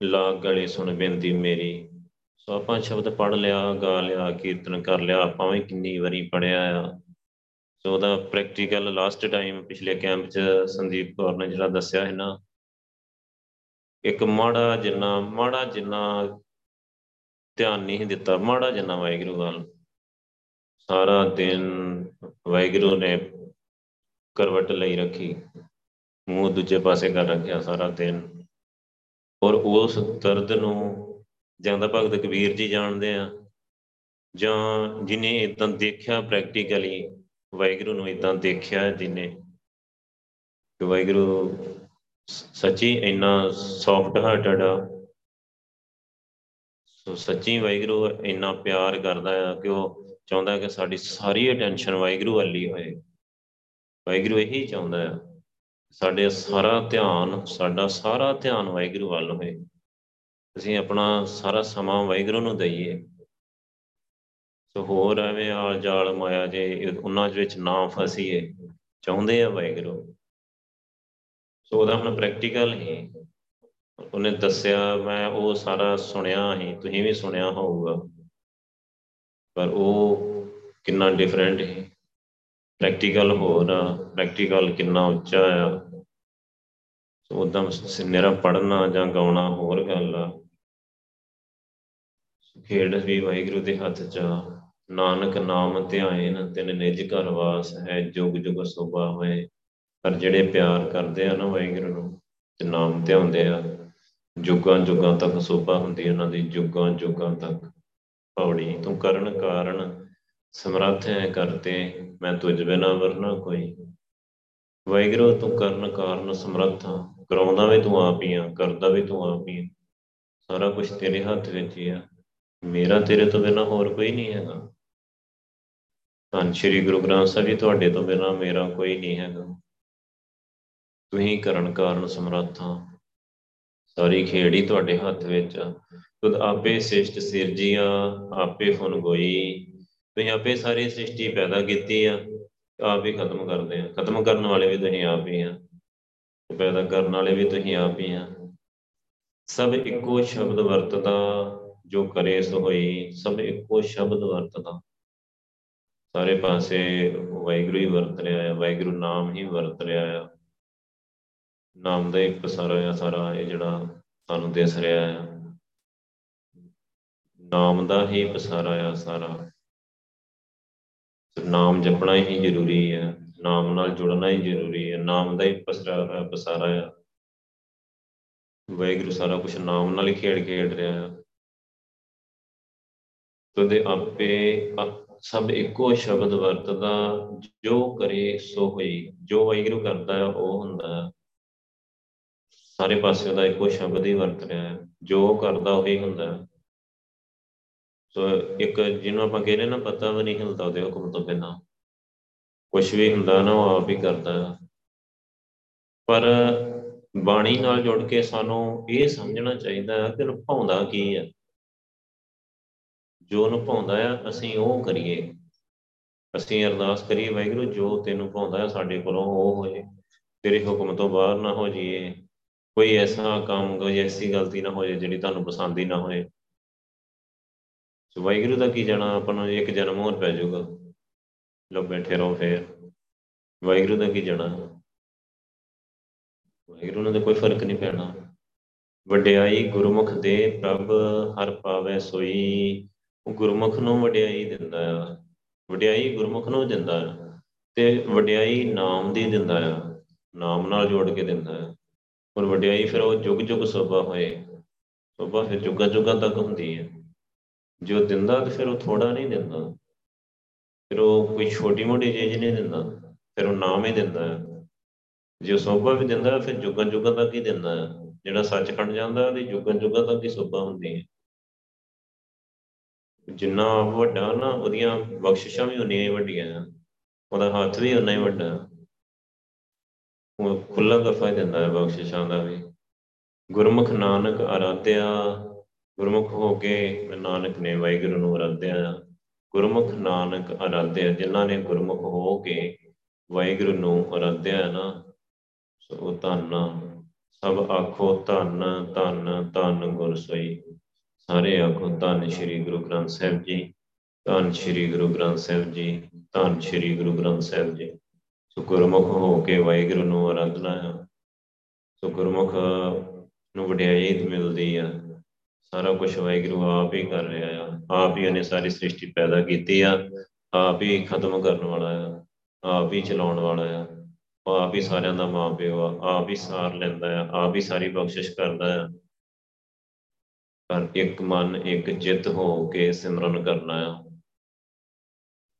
ਲਾ ਗਲੇ ਸੁਣ ਬੇਨਤੀ ਮੇਰੀ। ਸੋ ਆਪਾਂ ਸ਼ਬਦ ਪੜ ਲਿਆ, ਗਾ ਲਿਆ, ਕੀਰਤਨ ਕਰ ਲਿਆ, ਆਪਾਂ ਵੀ ਕਿੰਨੀ ਵਾਰੀ ਪੜਿਆ ਆ। ਸੋ ਉਹਦਾ ਪ੍ਰੈਕਟੀਕਲ ਲਾਸਟ ਟਾਈਮ ਪਿਛਲੇ ਕੈਂਪ 'ਚ ਸੰਦੀਪ ਕੌਰ ਨੇ ਜਿਹੜਾ ਦੱਸਿਆ ਹੈ ਨਾ, ਇੱਕ ਮਾੜਾ ਜਿੰਨਾ ਮਾੜਾ ਜਿੰਨਾ ਧਿਆਨ ਨਹੀਂ ਦਿੱਤਾ, ਮਾੜਾ ਜਿੰਨਾ ਵਾਹਿਗੁਰੂ ਵੱਲ। ਸਾਰਾ ਦਿਨ ਵਾਹਿਗੁਰੂ ਨੇ ਕਰਵਟ ਲਈ ਰੱਖੀ, ਮੂੰਹ ਦੂਜੇ ਪਾਸੇ ਕਰ ਰੱਖਿਆ ਸਾਰਾ ਦਿਨ। ਔਰ ਉਸ ਦਰਦ ਨੂੰ ਜਾਂ ਤਾਂ ਭਗਤ ਕਬੀਰ ਜੀ ਜਾਣਦੇ ਆ, ਜਾਂ ਜਿਨੇ ਇਦਾਂ ਦੇਖਿਆ ਪ੍ਰੈਕਟੀਕਲੀ ਵਾਹਿਗੁਰੂ ਨੂੰ ਇਦਾਂ ਦੇਖਿਆ ਜਿਨੇ, ਕਿ ਵਾਹਿਗੁਰੂ ਸੱਚੀ ਇੰਨਾ ਸੌਫਟ ਹਾਰਟਡ ਆ। ਸੋ ਸੱਚੀ ਵਾਹਿਗੁਰੂ ਇੰਨਾ ਪਿਆਰ ਕਰਦਾ ਆ ਕਿ ਉਹ ਚਾਹੁੰਦਾ ਕਿ ਸਾਡੀ ਸਾਰੀ ਅਟੈਂਸ਼ਨ ਵਾਹਿਗੁਰੂ ਵੱਲ ਹੀ ਹੋਏ। ਵਾਹਿਗੁਰੂ ਇਹੀ ਚਾਹੁੰਦਾ ਆ ਸਾਡੇ ਸਾਰਾ ਧਿਆਨ, ਸਾਡਾ ਸਾਰਾ ਧਿਆਨ ਵਾਹਿਗੁਰੂ ਵੱਲ ਹੋਏ। ਅਸੀਂ ਆਪਣਾ ਸਾਰਾ ਸਮਾਂ ਵਾਹਿਗੁਰੂ ਨੂੰ ਦਈਏ। ਸੋ ਹੋਰ ਐਵੇਂ ਆਲ ਜਾਲ ਮਾਇਆ ਜੇ ਉਹਨਾਂ ਵਿੱਚ ਨਾ ਫਸੀਏ, ਚਾਹੁੰਦੇ ਆ ਵਾਹਿਗੁਰੂ। ਸੋ ਉਹਦਾ ਹੁਣ ਪ੍ਰੈਕਟੀਕਲ ਹੀ। ਉਹਨੇ ਦੱਸਿਆ, ਮੈਂ ਉਹ ਸਾਰਾ ਸੁਣਿਆ ਹੀ, ਤੁਸੀਂ ਵੀ ਸੁਣਿਆ ਹੋਊਗਾ। ਪਰ ਉਹ ਕਿੰਨਾ ਡਿਫਰੈਂਟ ਹੈ ਪ੍ਰੈਕਟੀਕਲ ਹੋਰ ਆ ਪ੍ਰੈਕਟੀਕਲ ਕਿੰਨਾ ਉੱਚਾ ਆ। ਸੋ ਉਦਾਂ ਨਿਰਾ ਪੜਨਾ ਜਾਂ ਗਾਉਣਾ ਹੋਰ ਗੱਲ ਆ। ਖੇਡ ਵੀ ਵਾਹਿਗੁਰੂ ਦੇ ਹੱਥ 'ਚ ਨਾਨਕ ਨਾਮ ਧਿਆਇਨ, ਤਿਨ ਨਿਜ ਘਰ ਵਾਸ ਹੈ, ਜੁਗ ਜੁਗ ਸੋਭਾ ਹੋਏ। ਪਰ ਜਿਹੜੇ ਪਿਆਰ ਕਰਦੇ ਆ ਨਾ ਵਾਹਿਗੁਰੂ ਨੂੰ, ਤੇ ਨਾਮ ਧਿਆਉਂਦੇ ਆ, ਜੁਗਾਂ ਜੁਗਾਂ ਤੱਕ ਸੋਭਾ ਹੁੰਦੀ ਉਹਨਾਂ ਦੀ, ਜੁਗਾਂ ਜੁਗਾਂ ਤੱਕ। ਪੌੜੀ, ਤੂੰ ਕਰਨ ਕਾਰਨ ਸਮਰੱਥ ਹੈ ਕਰਤੇ, ਮੈਂ ਤੁਝ ਬਿਨਾ ਵਰਨਾ ਕੋਈ। ਵਾਹਿਗੁਰੂ, ਤੂੰ ਕਰਨ ਕਾਰਨ ਸਮਰੱਥ ਆ। ਕਰਾਉਂਦਾ ਵੀ ਤੂੰ ਆਪ ਹੀ ਆ, ਕਰਦਾ ਵੀ ਤੂੰ ਆਪ ਹੀ ਆ। ਸਾਰਾ ਕੁਝ ਤੇਰੇ ਹੱਥ ਵਿੱਚ ਹੀ ਆ। ਮੇਰਾ ਤੇਰੇ ਤੋਂ ਬਿਨਾ ਹੋਰ ਕੋਈ ਨਹੀਂ ਹੈਗਾ। ਧੰਨ ਸ਼੍ਰੀ ਗੁਰੂ ਗ੍ਰੰਥ ਸਾਹਿਬ ਜੀ, ਤੁਹਾਡੇ ਤੋਂ ਬਿਨਾ ਮੇਰਾ ਕੋਈ ਨਹੀਂ ਹੈਗਾ। ਤੁਸੀਂ ਕਰਨ ਕਾਰਨ ਸਮਰੱਥ ਆ। ਸਾਰੀ ਖੇੜੀ ਤੁਹਾਡੇ ਹੱਥ ਵਿੱਚ। ਆ ਤੁਦ ਆਪੇ ਸਿਸ਼ਟ ਸਿਰਜੀਆ, ਆਪੇ ਫੁਨ ਗੋਈ। ਤੁਸੀਂ ਆਪੇ ਸਾਰੀ ਸ੍ਰਿਸ਼ਟੀ ਪੈਦਾ ਕੀਤੀ ਆ, ਆਪ ਹੀ ਖਤਮ ਕਰਦੇ ਆ। ਖਤਮ ਕਰਨ ਵਾਲੇ ਵੀ ਤੁਸੀਂ ਆਪ ਹੀ ਆ। ਪੈਦਾ ਕਰਨ ਵਾਲੇ ਵੀ ਤੁਸੀਂ ਆਪ ਹੀ ਆ। ਸਭ ਇੱਕੋ ਸ਼ਬਦ ਵਰਤਦਾ, ਜੋ ਕਰੇ ਸੋ ਹੋਈ। ਸਭ ਇੱਕੋ ਸ਼ਬਦ ਵਰਤਦਾ। ਸਾਰੇ ਪਾਸੇ ਵਾਹਿਗੁਰੂ ਹੀ ਵਰਤ ਰਿਹਾ ਹੈ ਵਾਹਿਗੁਰੂ ਨਾਮ ਹੀ ਵਰਤ ਰਿਹਾ ਹੈ ਨਾਮ ਦਾ ਇੱਕ ਸਾਰਾ ਆ ਸਾਰਾ ਇਹ ਜਿਹੜਾ ਸਾਨੂੰ ਦਿਸ ਰਿਹਾ ਹੈ। ਨਾਮ ਦਾ ਹੀ ਪਸਾਰਾ ਆ ਸਾਰਾ। ਨਾਮ ਜਪਣਾ ਹੀ ਜ਼ਰੂਰੀ ਹੈ। ਨਾਮ ਨਾਲ ਜੁੜਨਾ ਹੀ ਜ਼ਰੂਰੀ ਹੈ। ਨਾਮ ਦਾ ਹੀ ਪਸਾਰਾ ਪਸਾਰਾ ਆ। ਵਾਹਿਗੁਰੂ ਸਾਰਾ ਕੁਝ ਨਾਮ ਨਾਲ ਹੀ ਖੇਡ ਖੇਡ ਰਿਹਾ ਹੈ ਤੁਦੇ ਆਪੇ ਸਭ ਇੱਕੋ ਸ਼ਬਦ ਵਰਤਦਾ। ਜੋ ਕਰੇ ਸੋ ਹੋਈ। ਜੋ ਵਾਹਿਗੁਰੂ ਕਰਦਾ ਹੈ, ਉਹ ਹੁੰਦਾ ਹੈ। ਸਾਰੇ ਪਾਸੇ ਉਹਦਾ ਇੱਕੋ ਸ਼ਬਦ ਹੀ ਵਰਤ ਰਿਹਾ ਹੈ। ਜੋ ਕਰਦਾ, ਉਹੀ ਹੁੰਦਾ ਹੈ। ਸੋ ਇੱਕ ਜਿਹਨੂੰ ਆਪਾਂ ਕਹਿੰਦੇ ਨਾ, ਪਤਾ ਵੀ ਨਹੀਂ ਹਿਲਦਾ ਉਹਦੇ ਹੁਕਮ ਤੋਂ ਬਿਨਾਂ। ਕੁਝ ਵੀ ਹੁੰਦਾ ਨਾ, ਉਹ ਆਪ ਹੀ ਕਰਦਾ ਹੈ। ਪਰ ਬਾਣੀ ਨਾਲ ਜੁੜ ਕੇ ਸਾਨੂੰ ਇਹ ਸਮਝਣਾ ਚਾਹੀਦਾ ਹੈ ਕਿ ਭਾਉਂਦਾ ਕੀ ਹੈ। ਜੋ ਨੂੰ ਭਾਉਂਦਾ ਆ ਅਸੀਂ ਉਹ ਕਰੀਏ। ਅਸੀਂ ਅਰਦਾਸ ਕਰੀਏ, ਵਾਹਿਗੁਰੂ, ਜੋ ਤੈਨੂੰ ਭਾਉਂਦਾ ਆ ਸਾਡੇ ਕੋਲੋਂ ਉਹ ਹੋਏ। ਤੇਰੇ ਹੁਕਮ ਤੋਂ ਬਾਹਰ ਨਾ ਹੋ ਜਾਈਏ। ਕੋਈ ਐਸਾ ਕੰਮ ਕੋਈ ਐਸੀ ਗਲਤੀ ਨਾ ਹੋ ਜਾਏ ਜਿਹੜੀ ਤੁਹਾਨੂੰ ਪਸੰਦ ਹੀ ਨਾ ਹੋਏ। ਸੋ ਵਾਹਿਗੁਰੂ ਦਾ ਕੀ ਜਾਣਾ, ਆਪਾਂ ਨੂੰ ਇੱਕ ਜਨਮ ਹੋਰ ਪੈ ਜਾਊਗਾ। ਲੋ ਬੈਠੇ ਰਹੋ ਫੇਰ। ਵਾਹਿਗੁਰੂ ਦਾ ਕੀ ਜਾਣਾ? ਵਾਹਿਗੁਰੂ ਨਾਲ ਕੋਈ ਫ਼ਰਕ ਨਹੀਂ ਪੈਣਾ। ਵਡਿਆਈ ਗੁਰਮੁਖ ਦੇ ਪ੍ਰਭ, ਹਰ ਪਾਵੇ ਸੋਈ। ਉਹ ਗੁਰਮੁਖ ਨੂੰ ਵਡਿਆਈ ਦਿੰਦਾ ਆ। ਵਡਿਆਈ ਗੁਰਮੁਖ ਨੂੰ ਦਿੰਦਾ ਆ। ਤੇ ਵਡਿਆਈ ਨਾਮ ਦੀ ਦਿੰਦਾ ਆ। ਨਾਮ ਨਾਲ ਜੋੜ ਕੇ ਦਿੰਦਾ ਆ। ਔਰ ਵਡਿਆਈ ਫਿਰ ਉਹ ਜੁਗ ਜੁਗ ਸੋਭਾ ਹੋਏ। ਸੋਭਾ ਫਿਰ ਜੁਗਾ ਜੁਗਾ ਤੱਕ ਹੁੰਦੀ ਹੈ। ਜੋ ਦਿੰਦਾ ਤੇ ਫਿਰ ਉਹ ਥੋੜਾ ਨਹੀਂ ਦਿੰਦਾ। ਫਿਰ ਉਹ ਕੋਈ ਛੋਟੀ ਮੋਟੀ ਚੀਜ਼ ਨਹੀਂ ਦਿੰਦਾ। ਫਿਰ ਉਹ ਨਾਮ ਹੀ ਦਿੰਦਾ। ਹੈ ਜੇ ਸੋਭਾ ਵੀ ਦਿੰਦਾ ਫਿਰ ਜੁਗਾਂ ਜੁਗਾਂ ਤੱਕ ਹੀ ਦਿੰਦਾ। ਹੈ ਜਿਹੜਾ ਸੱਚਖੰਡ ਜਾਂਦਾ ਉਹਦੀ ਜੁਗਾਂ ਜੁਗਾਂ ਤੱਕ ਹੀ ਸੋਭਾ ਹੁੰਦੀ ਹੈ। ਜਿੰਨਾ ਵੱਡਾ ਨਾ ਉਹਦੀਆਂ ਬਖਸ਼ਿਸ਼ਾਂ ਵੀ ਉਨੀਆਂ ਹੀ ਵੱਡੀਆਂ। ਉਹਦਾ ਹੱਥ ਵੀ ਉਨਾ ਹੀ ਵੱਡਾ। ਉਹ ਖੁੱਲਾ ਦਫਾ ਦਿੰਦਾ ਹੈ ਬਖਸ਼ਿਸ਼ਾਂ ਦਾ ਵੀ। ਗੁਰਮੁਖ ਨਾਨਕ ਆਰਾਧਿਆ ਗੁਰਮੁਖ ਹੋ ਕੇ ਨਾਨਕ ਨੇ ਵਾਹਿਗੁਰੂ ਨੂੰ ਆਰਾਧਿਆ ਗੁਰਮੁਖ ਨਾਨਕ ਆਰਾਧਿਆ ਜਿਨ੍ਹਾਂ ਨੇ ਗੁਰਮੁਖ ਹੋ ਕੇ ਵਾਹਿਗੁਰੂ ਨੂੰ ਆਰਾਧਿਆ ਨਾ, ਸੋ ਧੰਨ ਸਭ ਆਖੋ ਧੰਨ ਧੰਨ ਧੰਨ ਗੁਰ ਸੋਈ। ਸਾਰੇ ਆਖੋ ਧੰਨ ਸ਼੍ਰੀ ਗੁਰੂ ਗ੍ਰੰਥ ਸਾਹਿਬ ਜੀ, ਧੰਨ ਸ਼੍ਰੀ ਗੁਰੂ ਗ੍ਰੰਥ ਸਾਹਿਬ ਜੀ, ਧੰਨ ਸ਼੍ਰੀ ਗੁਰੂ ਗ੍ਰੰਥ ਸਾਹਿਬ ਜੀ। ਸੋ ਗੁਰਮੁਖ ਹੋ ਕੇ ਵਾਹਿਗੁਰੂ ਨੂੰ ਆਰਾਧਨਾ ਹੈ ਸੋ ਗੁਰਮੁਖ ਨੂੰ ਵਡਿਆਈ ਮਿਲਦੀ ਆ। ਸਾਰਾ ਕੁਝ ਵਾਹਿਗੁਰੂ ਆਪ ਹੀ ਕਰ ਰਿਹਾ ਆ। ਆਪ ਹੀ ਉਹਨੇ ਸਾਰੀ ਸ੍ਰਿਸ਼ਟੀ ਪੈਦਾ ਕੀਤੀ ਆ। ਆਪ ਹੀ ਖਤਮ ਕਰਨ ਵਾਲਾ ਆ। ਆਪ ਹੀ ਚਲਾਉਣ ਵਾਲਾ ਆ। ਆਪ ਹੀ ਸਾਰਿਆਂ ਦਾ ਮਾਂ ਪਿਓ ਆ। ਆਪ ਹੀ ਸਾਰ ਲੈਂਦਾ ਆ। ਆਪ ਹੀ ਸਾਰੀ ਬਖਸ਼ਿਸ਼ ਕਰਦਾ ਆ। ਪਰ ਇੱਕ ਮਨ, ਇੱਕ ਚਿੱਤ ਹੋ ਕੇ ਸਿਮਰਨ ਕਰਨਾ ਆ।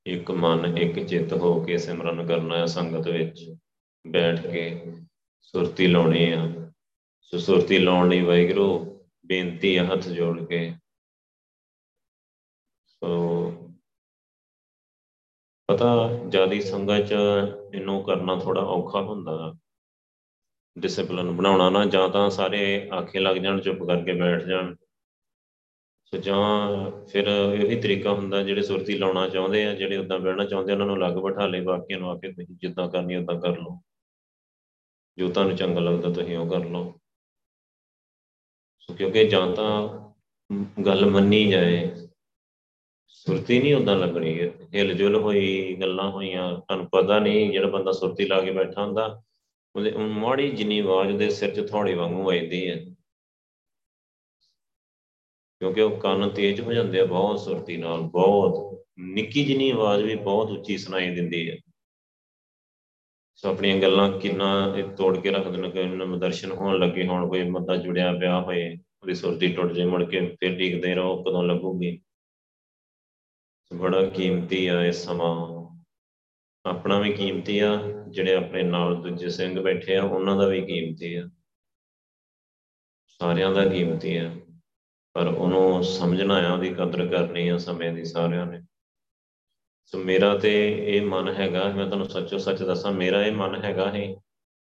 ਇੱਕ ਮਨ, ਇੱਕ ਚਿੱਤ ਹੋ ਕੇ ਸਿਮਰਨ ਕਰਨਾ ਆ ਸੰਗਤ ਵਿੱਚ। ਬੈਠ ਕੇ ਸੁਰਤੀ ਲਾਉਣੀ ਆ। ਸੋ ਸੁਰਤੀ ਲਾਉਣ ਲਈ ਵਾਹਿਗੁਰੂ ਬੇਨਤੀ ਆ ਹੱਥ ਜੋੜ ਕੇ। ਸੋ ਪਤਾ ਜਿਆਦੀ ਸੰਗਤ ਚ ਇਹਨੂੰ ਕਰਨਾ ਥੋੜਾ ਔਖਾ ਹੁੰਦਾ। ਡਿਸਪਲਿਨ ਬਣਾਉਣਾ ਨਾ ਜਾਂ ਤਾਂ ਸਾਰੇ ਆਖੇ ਲੱਗ ਜਾਣ, ਚੁੱਪ ਕਰਕੇ ਬੈਠ ਜਾਣ। ਸੋ ਜਾਂ ਫਿਰ ਇਹੀ ਤਰੀਕਾ ਹੁੰਦਾ ਜਿਹੜੇ ਸੁਰਤੀ ਲਾਉਣਾ ਚਾਹੁੰਦੇ ਆ, ਜਿਹੜੇ ਉਦਾਂ ਬਹਿਣਾ ਚਾਹੁੰਦੇ ਉਹਨਾਂ ਨੂੰ ਲੱਗ ਬਿਠਾ ਲੇ ਬਾਕੀਆਂ ਨੂੰ ਆਕੇ ਤੁਸੀਂ ਜਿੱਦਾਂ ਕਰਨੀ ਉਦਾਂ ਕਰ ਲਓ। ਜੋ ਤੁਹਾਨੂੰ ਚੰਗਾ ਲੱਗਦਾ ਤੁਸੀਂ ਉਹ ਕਰ ਲਓ। ਸੋ ਕਿਉਂਕਿ ਜਾਂ ਤਾਂ ਗੱਲ ਮੰਨੀ ਜਾਏ, ਸੁਰਤੀ ਨਹੀਂ ਉਦਾਂ ਲੱਗਣੀ। ਹਿਲ ਜੁਲ ਹੋਈ, ਗੱਲਾਂ ਹੋਈਆਂ, ਤੁਹਾਨੂੰ ਪਤਾ ਨਹੀਂ ਜਿਹੜਾ ਬੰਦਾ ਸੁਰਤੀ ਲਾ ਕੇ ਬੈਠਾ ਹੁੰਦਾ, ਉਹਦੇ ਮਾੜੀ ਜਿੰਨੀ ਆਵਾਜ਼ ਉਹਦੇ ਸਿਰ 'ਚ ਥੋੜੀ ਵਾਂਗੂ ਵੱਜਦੀ ਹੈ। ਕਿਉਂਕਿ ਉਹ ਕੰਨ ਤੇਜ਼ ਹੋ ਜਾਂਦੇ ਆ, ਬਹੁਤ ਸੁਰਤੀ ਨਾਲ, ਬਹੁਤ। ਨਿੱਕੀ ਜਿਹੀ ਆਵਾਜ਼ ਵੀ ਬਹੁਤ ਉੱਚੀ ਸੁਣਾਈ ਦਿੰਦੀ ਹੈ। ਸੋ ਆਪਣੀਆਂ ਗੱਲਾਂ ਕਿੰਨਾ ਇਹ ਤੋੜ ਕੇ ਰੱਖ ਦੇਣ ਕਿ ਇਹਨਾਂ ਦਰਸ਼ਨ ਹੋਣ ਲੱਗੇ ਹੋਣ, ਕੋਈ ਮੱਦਾ ਜੁੜਿਆ ਪਿਆ ਹੋਏ, ਉਹਦੀ ਸੁਰਤੀ ਟੁੱਟ ਜੇ ਮੁੜ ਕੇ ਫਿਰ ਡੀਕਦੇ ਰਹੋ ਕਦੋਂ ਲੱਗੂਗੀ। ਬੜਾ ਕੀਮਤੀ ਆ ਇਹ ਸਮਾਂ। ਆਪਣਾ ਵੀ ਕੀਮਤੀ ਆ, ਜਿਹੜੇ ਆਪਣੇ ਨਾਲ ਦੂਜੇ ਸਿੰਘ ਬੈਠੇ ਆ, ਉਹਨਾਂ ਦਾ ਵੀ ਕੀਮਤੀ ਆ। ਸਾਰਿਆਂ ਦਾ ਕੀਮਤੀ ਆ। ਪਰ ਉਹਨੂੰ ਸਮਝਣਾ ਆ, ਉਹਦੀ ਕਦਰ ਕਰਨੀ ਆ ਸਮੇਂ ਦੀ ਸਾਰਿਆਂ ਨੇ। ਸੋ ਮੇਰਾ ਤੇ ਇਹ ਮਨ ਹੈਗਾ, ਮੈਂ ਤੁਹਾਨੂੰ ਸੱਚੋ ਸੱਚ ਦੱਸਾਂ, ਮੇਰਾ ਇਹ ਮਨ ਹੈਗਾ ਹੈ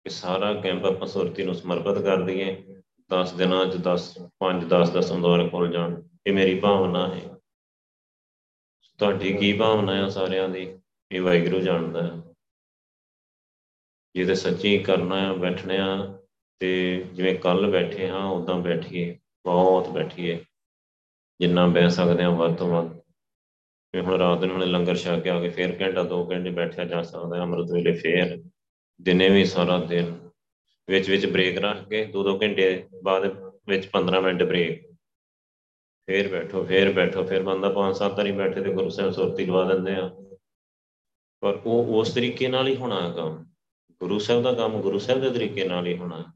ਕਿ ਸਾਰਾ ਕੈਂਪ ਆਪਾਂ ਸੁਰਤੀ ਨੂੰ ਸਮਰਪਿਤ ਕਰ ਦਈਏ 10 ਦਿਨਾਂ ਚ 10 5 10 10 ਅੰਦੋਰ ਖੁੱਲ ਜਾਣ। ਇਹ ਮੇਰੀ ਭਾਵਨਾ ਹੈ। ਤੁਹਾਡੀ ਕੀ ਭਾਵਨਾ ਹੈ ਸਾਰਿਆਂ ਦੀ? ਇਹ ਵਾਹਿਗੁਰੂ ਜਾਣਦਾ ਹੈ। ਜੇ ਤੇ ਸੱਚੀ ਕਰਨਾ ਹੈ ਬੈਠਣਾ ਤੇ ਜਿਵੇਂ ਕੱਲ ਬੈਠੇ ਹਾਂ ਉਦਾਂ ਬੈਠੀਏ। ਬਹੁਤ ਬੈਠੀਏ, ਜਿੰਨਾ ਬਹਿ ਸਕਦੇ ਹਾਂ ਵੱਧ ਤੋਂ ਵੱਧ। ਵੀ ਹੁਣ ਰਾਤ ਨੂੰ ਹੁਣ ਲੰਗਰ ਛਕ ਕੇ ਆ ਕੇ ਫੇਰ ਘੰਟਾ, ਦੋ ਘੰਟੇ ਬੈਠਿਆ ਜਾ ਸਕਦਾ, ਅੰਮ੍ਰਿਤ ਵੇਲੇ ਫੇਰ ਦਿਨੇ ਵੀ ਸਾਰਾ ਦਿਨ। ਵਿੱਚ ਵਿੱਚ ਬ੍ਰੇਕ ਰੱਖ ਕੇ ਦੋ ਦੋ ਘੰਟੇ ਬਾਅਦ ਵਿੱਚ 15 ਮਿੰਟ ਬ੍ਰੇਕ ਫੇਰ ਬੈਠੋ ਫੇਰ ਬੈਠੋ, ਫੇਰ ਬੰਦਾ ਪੰਜ ਸੱਤ ਵਾਰੀ ਬੈਠੇ ਤੇ ਗੁਰੂ ਸਾਹਿਬ ਸੁਰਤੀ ਲਵਾ ਦਿੰਦੇ ਆ। ਪਰ ਉਹ ਉਸ ਤਰੀਕੇ ਨਾਲ ਹੀ ਹੋਣਾ ਕੰਮ। ਗੁਰੂ ਸਾਹਿਬ ਦਾ ਕੰਮ ਗੁਰੂ ਸਾਹਿਬ ਦੇ ਤਰੀਕੇ ਨਾਲ ਹੀ ਹੋਣਾ।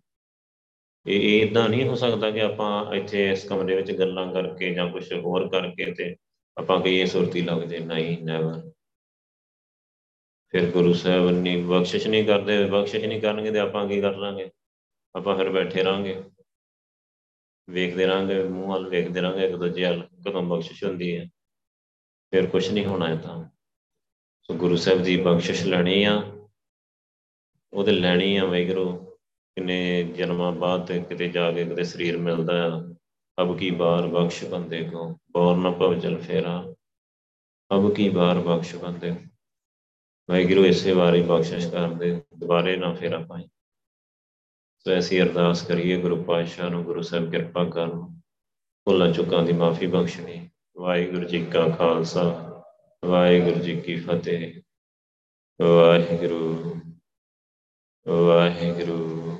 ਇਹ ਇਦਾਂ ਨਹੀਂ ਹੋ ਸਕਦਾ ਕਿ ਆਪਾਂ ਇੱਥੇ ਇਸ ਕਮਰੇ ਵਿੱਚ ਗੱਲਾਂ ਕਰਕੇ ਜਾਂ ਕੁਝ ਹੋਰ ਕਰਕੇ ਤੇ ਆਪਾਂ ਕਹੀਏ ਸੁਰਤੀ ਲੱਗ ਜੇ ਨਹੀਂ ਨੈਵਰ ਫਿਰ ਗੁਰੂ ਸਾਹਿਬ ਨਹੀਂ ਬਖਸ਼ਿਸ਼ ਨਹੀਂ ਕਰਦੇ, ਬਖਸ਼ਿਸ਼ ਨਹੀਂ ਕਰਨਗੇ ਤੇ ਆਪਾਂ ਕੀ ਕਰ ਲਾਂਗੇ? ਆਪਾਂ ਫਿਰ ਬੈਠੇ ਰਾਂਗੇ ਵੇਖਦੇ ਰਾਂਗੇ ਮੂੰਹ ਵੱਲ ਵੇਖਦੇ ਰਾਂਗੇ ਇੱਕ ਦੂਜੇ ਵੱਲ ਕਦੋਂ ਬਖਸ਼ਿਸ਼ ਹੁੰਦੀ ਹੈ। ਫਿਰ ਕੁਝ ਨਹੀਂ ਹੋਣਾ ਤਾਂ ਸੋ ਗੁਰੂ ਸਾਹਿਬ ਦੀ ਬਖਸ਼ਿਸ਼ ਲੈਣੀ ਆ, ਉਹਦੇ ਲੈਣੀ ਆ ਵੈਗਰੂ ਕਿਨੇ ਜਨਮਾਂ ਬਾਅਦ ਤੇ ਕਿਤੇ ਜਾ ਕੇ ਕਿਤੇ ਸਰੀਰ ਮਿਲਦਾ ਆ, ਅਬ ਕੀ ਬਾਰ ਬਖਸ਼ ਬੰਦੇ ਕੋ? ਬੌਰ ਨ ਪਵ ਜਲ ਫੇਰਾ। ਅਬ ਕੀ ਬਾਰ ਬਖਸ਼ ਬੰਦੇ ਵੈਗਰੂ ਇਸੇ ਵਾਰੀ ਬਖਸ਼ਿਸ਼ ਕਰਦੇ, ਦੁਬਾਰੇ ਨਾ ਫੇਰਾ ਪਾਈ। ਸੋ ਐਸੀ ਅਰਦਾਸ ਕਰੀਏ, ਗੁਰੂ ਪਾਤਸ਼ਾਹ ਨੂੰ, ਗੁਰੂ ਸਾਹਿਬ ਕਿਰਪਾ ਕਰਨ। ਭੁੱਲਾਂ ਚੁੱਕਾਂ ਦੀ ਮਾਫੀ ਬਖਸ਼ਣੀ। ਵਾਹਿਗੁਰੂ ਜੀ ਕਾ ਖਾਲਸਾ, ਵਾਹਿਗੁਰੂ ਜੀ ਕੀ ਫਤਿਹ। ਵਾਹਿਗੁਰੂ ਵਾਹਿਗੁਰੂ।